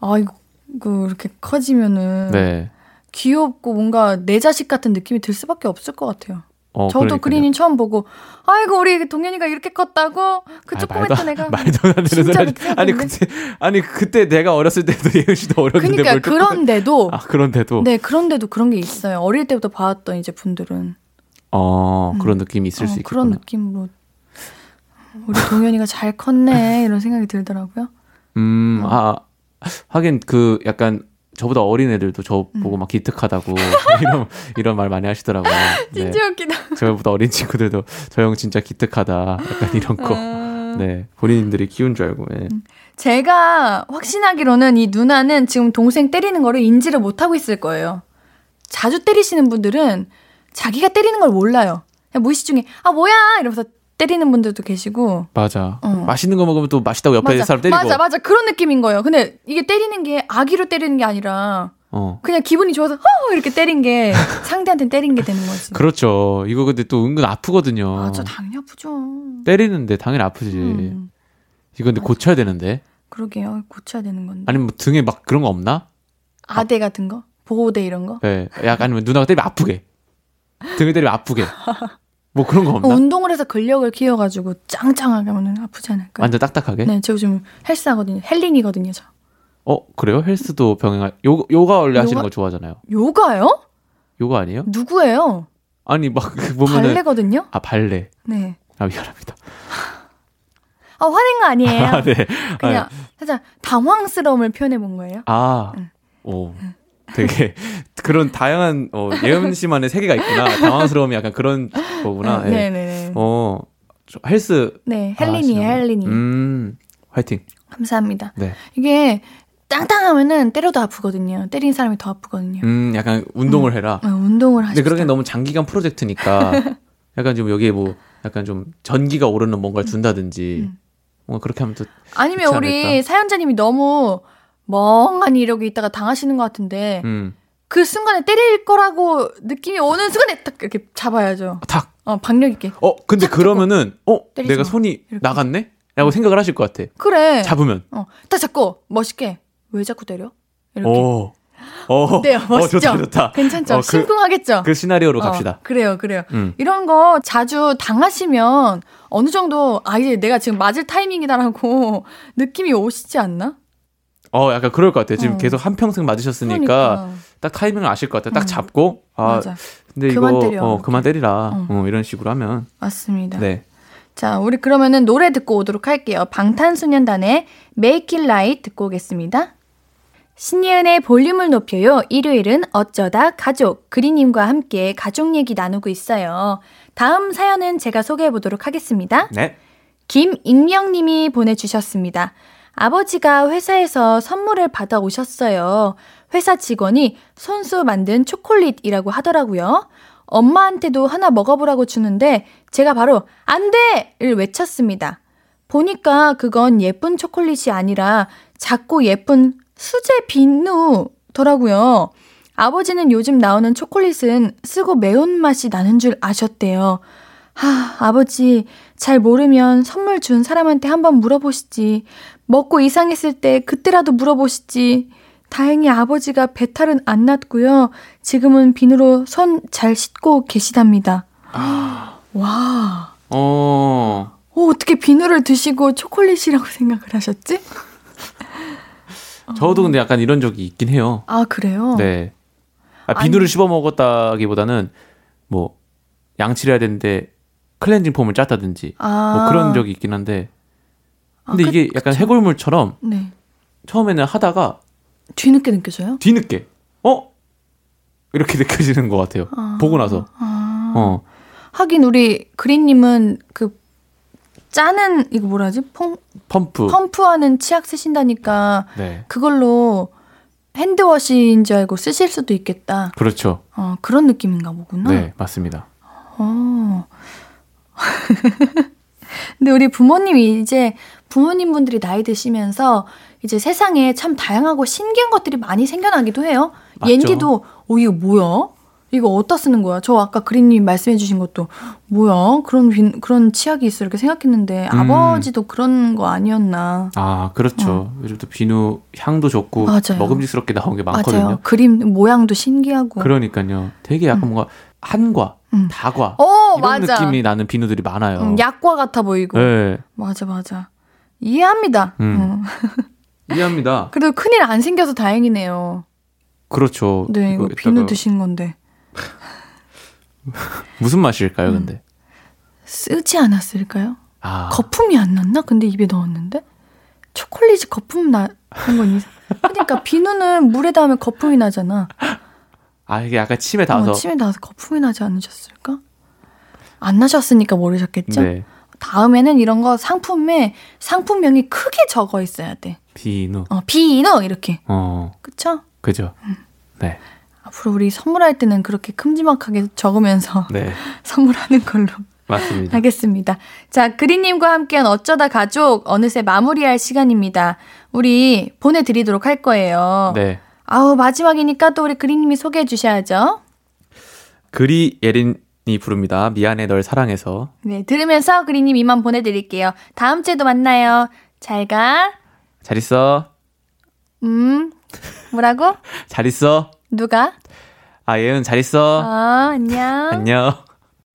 아이고 그 이렇게 커지면은 네. 귀엽고 뭔가 내 자식 같은 느낌이 들 수밖에 없을 것 같아요. 어, 저도. 그린이 처음 보고 아이고 우리 동현이가 이렇게 컸다고? 그 아, 조그맣던 애가 말도 안 되는 소리 아니? 그때 아니 그때 내가 어렸을 때도 [LAUGHS] 예은 씨도 어렸는데 그러니까 그런데도. 아 그런데도? 네 그런데도 그런 게 있어요. 어릴 때부터 봐왔던 이제 분들은. 어 그런 느낌이 있을 어, 수 그런 있겠구나. 느낌으로. 우리 동현이가 잘 컸네 이런 생각이 들더라고요. 음, 아, 하긴 그 약간 저보다 어린 애들도 저 음. 보고 막 기특하다고 [LAUGHS] 이런 이런 말 많이 하시더라고요. [LAUGHS] 네. 진짜 웃기다. 저보다 어린 친구들도 저 형 진짜 기특하다. 약간 이런 거. 아. 네. 본인들이 키운 줄 알고. 예. 제가 확신하기로는 이 누나는 지금 동생 때리는 거를 인지를 못 하고 있을 거예요. 자주 때리시는 분들은 자기가 때리는 걸 몰라요. 그냥 무의식 중에, 아, 뭐야! 이러면서 때리는 분들도 계시고. 맞아. 어. 맛있는 거 먹으면 또 맛있다고 옆에 맞아, 사람 때리고. 맞아, 맞아. 그런 느낌인 거예요. 근데 이게 때리는 게 악의로 때리는 게 아니라 어. 그냥 기분이 좋아서 허! 이렇게 때린 게 [LAUGHS] 상대한테 때린 게 되는 거지. 그렇죠. 이거 근데 또 은근 아프거든요. 맞아, 당연히 아프죠. 때리는데 당연히 아프지. 음, 이거 근데 고쳐야 되는데. 그러게요. 고쳐야 되는 건데. 아니면 뭐 등에 막 그런 거 없나? 아대 같은 거? 보호대 이런 거? 네. 약간 아니면 누나가 때리면 아프게. 등에 때리면 아프게. [LAUGHS] 뭐 그런 거 어, 없나? 운동을 해서 근력을 키워가지고 짱짱하게 하면 아프지 않을까요? 완전 딱딱하게? 네, 저 요즘 헬스 하거든요. 헬린이거든요, 저. 어 그래요? 헬스도 병행할 요 요가 원래 하시는 요가? 거 좋아하잖아요. 요가요? 요가 아니에요? 누구예요? 아니 막그 [LAUGHS] 보면은 발레거든요? 아 발레. 네. 아 미안합니다. 아, 화낸 거 아니에요. [LAUGHS] 아 네. 그냥 살짝 당황스러움을 표현해 본 거예요. 아 응. 오. 되게 [LAUGHS] 그런 다양한 어, 예은 씨만의 세계가 있구나. 당황스러움이 약간 그런 거구나. 예. 네, 네, 네. 어저 헬스 네, 아, 헬린이에요, 하시는구나. 헬린이. 음 화이팅. 감사합니다. 네. 이게 땅땅하면은 때려도 아프거든요. 때린 사람이 더 아프거든요. 음 약간 운동을 해라. 어, 운동을 하시죠. 근데 그러기엔 너무 장기간 프로젝트니까 [LAUGHS] 약간 좀 여기에 뭐 약간 좀 전기가 오르는 뭔가를 준다든지 음. 뭔가 그렇게 하면 또 아니면 우리? 사연자님이 너무 멍하니 이러고 있다가 당하시는 것 같은데 음. 그 순간에 때릴 거라고 느낌이 오는 순간에 딱 이렇게 잡아야죠. 탁. 어, 박력 있게. 어, 근데 그러면은 어, 내가 마. 손이 이렇게. 나갔네? 라고 생각을 하실 것 같아. 그래. 잡으면. 어, 딱 잡고 멋있게. 왜 자꾸 때려? 이렇게. 오. 어. [LAUGHS] 어때요? 멋있죠? 어, 좋다, 좋다. 괜찮죠? 어, 그, 심쿵하겠죠? 그 시나리오로 어, 갑시다. 그래요, 그래요. 음. 이런 거 자주 당하시면 어느 정도 아 이제 내가 지금 맞을 타이밍이다라고 [LAUGHS] 느낌이 오시지 않나? 어, 약간 그럴 것 같아. 지금 어. 계속 한 평생 맞으셨으니까 그러니까. 딱 타이밍을 아실 것 같아. 딱 음. 잡고 아, 맞아. 근데 이거 때려. 어, 그만 때리라. 어. 어, 이런 식으로 하면 맞습니다. 네. 자, 우리 그러면은 노래 듣고 오도록 할게요. 방탄소년단의 Make It Right 듣고 오겠습니다. 신예은의 볼륨을 높여요. 일요일은 어쩌다 가족, 그리님과 함께 가족 얘기 나누고 있어요. 다음 사연은 제가 소개해 보도록 하겠습니다. 네. 김익명님이 보내주셨습니다. 아버지가 회사에서 선물을 받아 오셨어요. 회사 직원이 손수 만든 초콜릿이라고 하더라고요. 엄마한테도 하나 먹어보라고 주는데 제가 바로 안 돼! 를 외쳤습니다. 보니까 그건 예쁜 초콜릿이 아니라 작고 예쁜 수제 비누더라고요. 아버지는 요즘 나오는 초콜릿은 쓰고 매운맛이 나는 줄 아셨대요. 하, 아버지, 잘 모르면 선물 준 사람한테 한번 물어보시지. 먹고 이상했을 때 그때라도 물어보시지. 다행히 아버지가 배탈은 안 났고요. 지금은 비누로 손 잘 씻고 계시답니다. [GASPS] 와. 어. 어, 어떻게 비누를 드시고 초콜릿이라고 [LAUGHS] 생각을 하셨지? 저도 근데 약간 이런 적이 있긴 해요. 아, 그래요? 네. 아, 비누를 씹어 먹었다기보다는 뭐 양치를 해야 되는데 클렌징 폼을 짰다든지 아. 뭐 그런 적이 있긴 한데 근데 아, 그- 이게 약간 그쵸. 해골물처럼 네. 처음에는 하다가 뒤늦게 느껴져요? 뒤늦게 어 이렇게 [LAUGHS] 느껴지는 것 같아요. 아. 보고 나서 아. 어 하긴 우리 그린님은 그 짜는 이거 뭐라 하지? 펑, 펌프 펌프하는 치약 쓰신다니까 네 그걸로 핸드워시인 줄 알고 쓰실 수도 있겠다. 그렇죠. 어, 그런 느낌인가 보구나. 네 맞습니다. 어. [LAUGHS] 근데 우리 부모님이 이제 부모님 분들이 나이 드시면서 이제 세상에 참 다양하고 신기한 것들이 많이 생겨나기도 해요. 맞죠. 옌디도 어 이거 뭐야? 이거 어디다 쓰는 거야? 저 아까 그린님 말씀해 주신 것도 뭐야? 그런 빈- 그런 치약이 있어 이렇게 생각했는데 음. 아버지도 그런 거 아니었나? 아 그렇죠. 요즘 또 비누 향도 좋고 어. 맞아요. 먹음직스럽게 나온 게 많거든요. 맞아요. 그림 모양도 신기하고. 그러니까요. 되게 약간 뭔가 한과 음. 다과 어 이런 맞아. 느낌이 나는 비누들이 많아요. 음, 약과 같아 보이고. 네 맞아 맞아. 이해합니다. 음. 어. 이해합니다. [LAUGHS] 그래도 큰일 안 생겨서 다행이네요. 그렇죠. 네, 이거 이거 비누 이따가 드신 건데 [LAUGHS] 무슨 맛일까요, 음. 근데? 쓰지 않았을까요? 아, 거품이 안 났나? 근데 입에 넣었는데 초콜릿이 거품 나는 건 이상. 그러니까 비누는 물에 닿으면 거품이 나잖아. 아 이게 약간 침에 닿아서. 어, 침에 닿아서 거품이 나지 않으셨을까? 안 나셨으니까 모르셨겠죠? 네. 다음에는 이런 거 상품에 상품명이 크게 적어 있어야 돼. 비누. 어, 비누 이렇게. 어, 그쵸? 그죠. 음. 네, 앞으로 우리 선물할 때는 그렇게 큼지막하게 적으면서 네, [LAUGHS] 선물하는 걸로 맞습니다. 하겠습니다. 자, 그린님과 함께한 어쩌다 가족 어느새 마무리할 시간입니다. 우리 보내드리도록 할 거예요. 네, 아우 마지막이니까 또 우리 그린님이 소개해 주셔야죠. 그리 예린 이 부릅니다. 미안해 널 사랑해서. 네, 들으면서 그린님 이만 보내드릴게요. 다음 주에도 만나요. 잘 가. 잘 있어. 음, 뭐라고? [LAUGHS] 잘 있어. 누가? 아 예은 잘 어, 있어. 안녕. 안녕.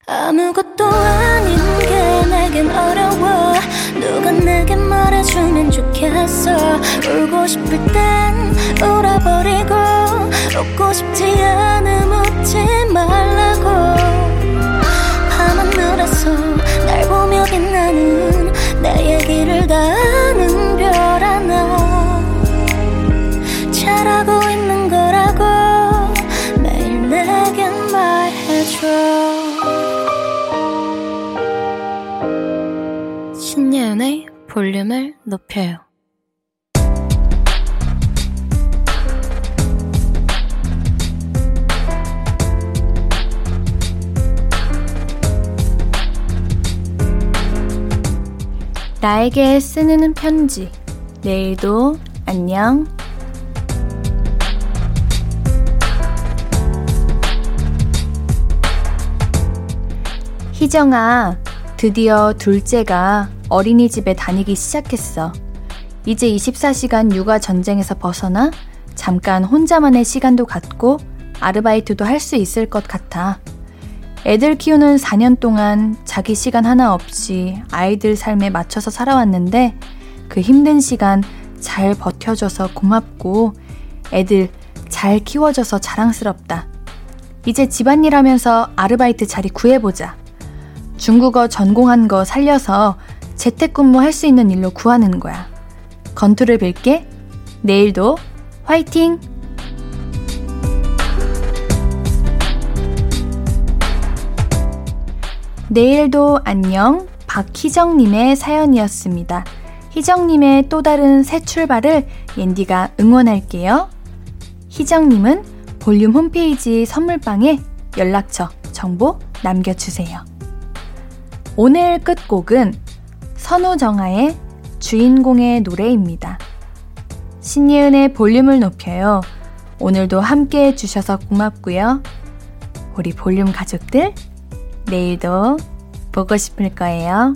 아무것도 아닌 게 내겐 어려워 누가 내게 말해주면 좋겠어 울고 싶을 땐 울어버리고 웃고 싶지 않음 웃지 말라고 밤하늘에서 날 보며 빛나는 내 얘기를 다 아는 별 하나 잘하고 있는 거라고 매일 내게 말해줘 신예은의 볼륨을 높여요. 나에게 쓰는 편지. 내일도 안녕. 희정아, 드디어 둘째가 어린이집에 다니기 시작했어. 이제 24시간 육아 전쟁에서 벗어나 잠깐 혼자만의 시간도 갖고 아르바이트도 할 수 있을 것 같아. 애들 키우는 4년 동안 자기 시간 하나 없이 아이들 삶에 맞춰서 살아왔는데 그 힘든 시간 잘 버텨줘서 고맙고 애들 잘 키워줘서 자랑스럽다. 이제 집안일 하면서 아르바이트 자리 구해보자. 중국어 전공한 거 살려서 재택근무 할 수 있는 일로 구하는 거야. 건투를 빌게. 내일도 화이팅! 내일도 안녕 박희정님의 사연이었습니다. 희정님의 또 다른 새 출발을 옌디가 응원할게요. 희정님은 볼륨 홈페이지 선물방에 연락처, 정보 남겨주세요. 오늘 끝곡은 선우정아의 주인공의 노래입니다. 신예은의 볼륨을 높여요. 오늘도 함께 해주셔서 고맙고요. 우리 볼륨 가족들 내일도 보고 싶을 거예요.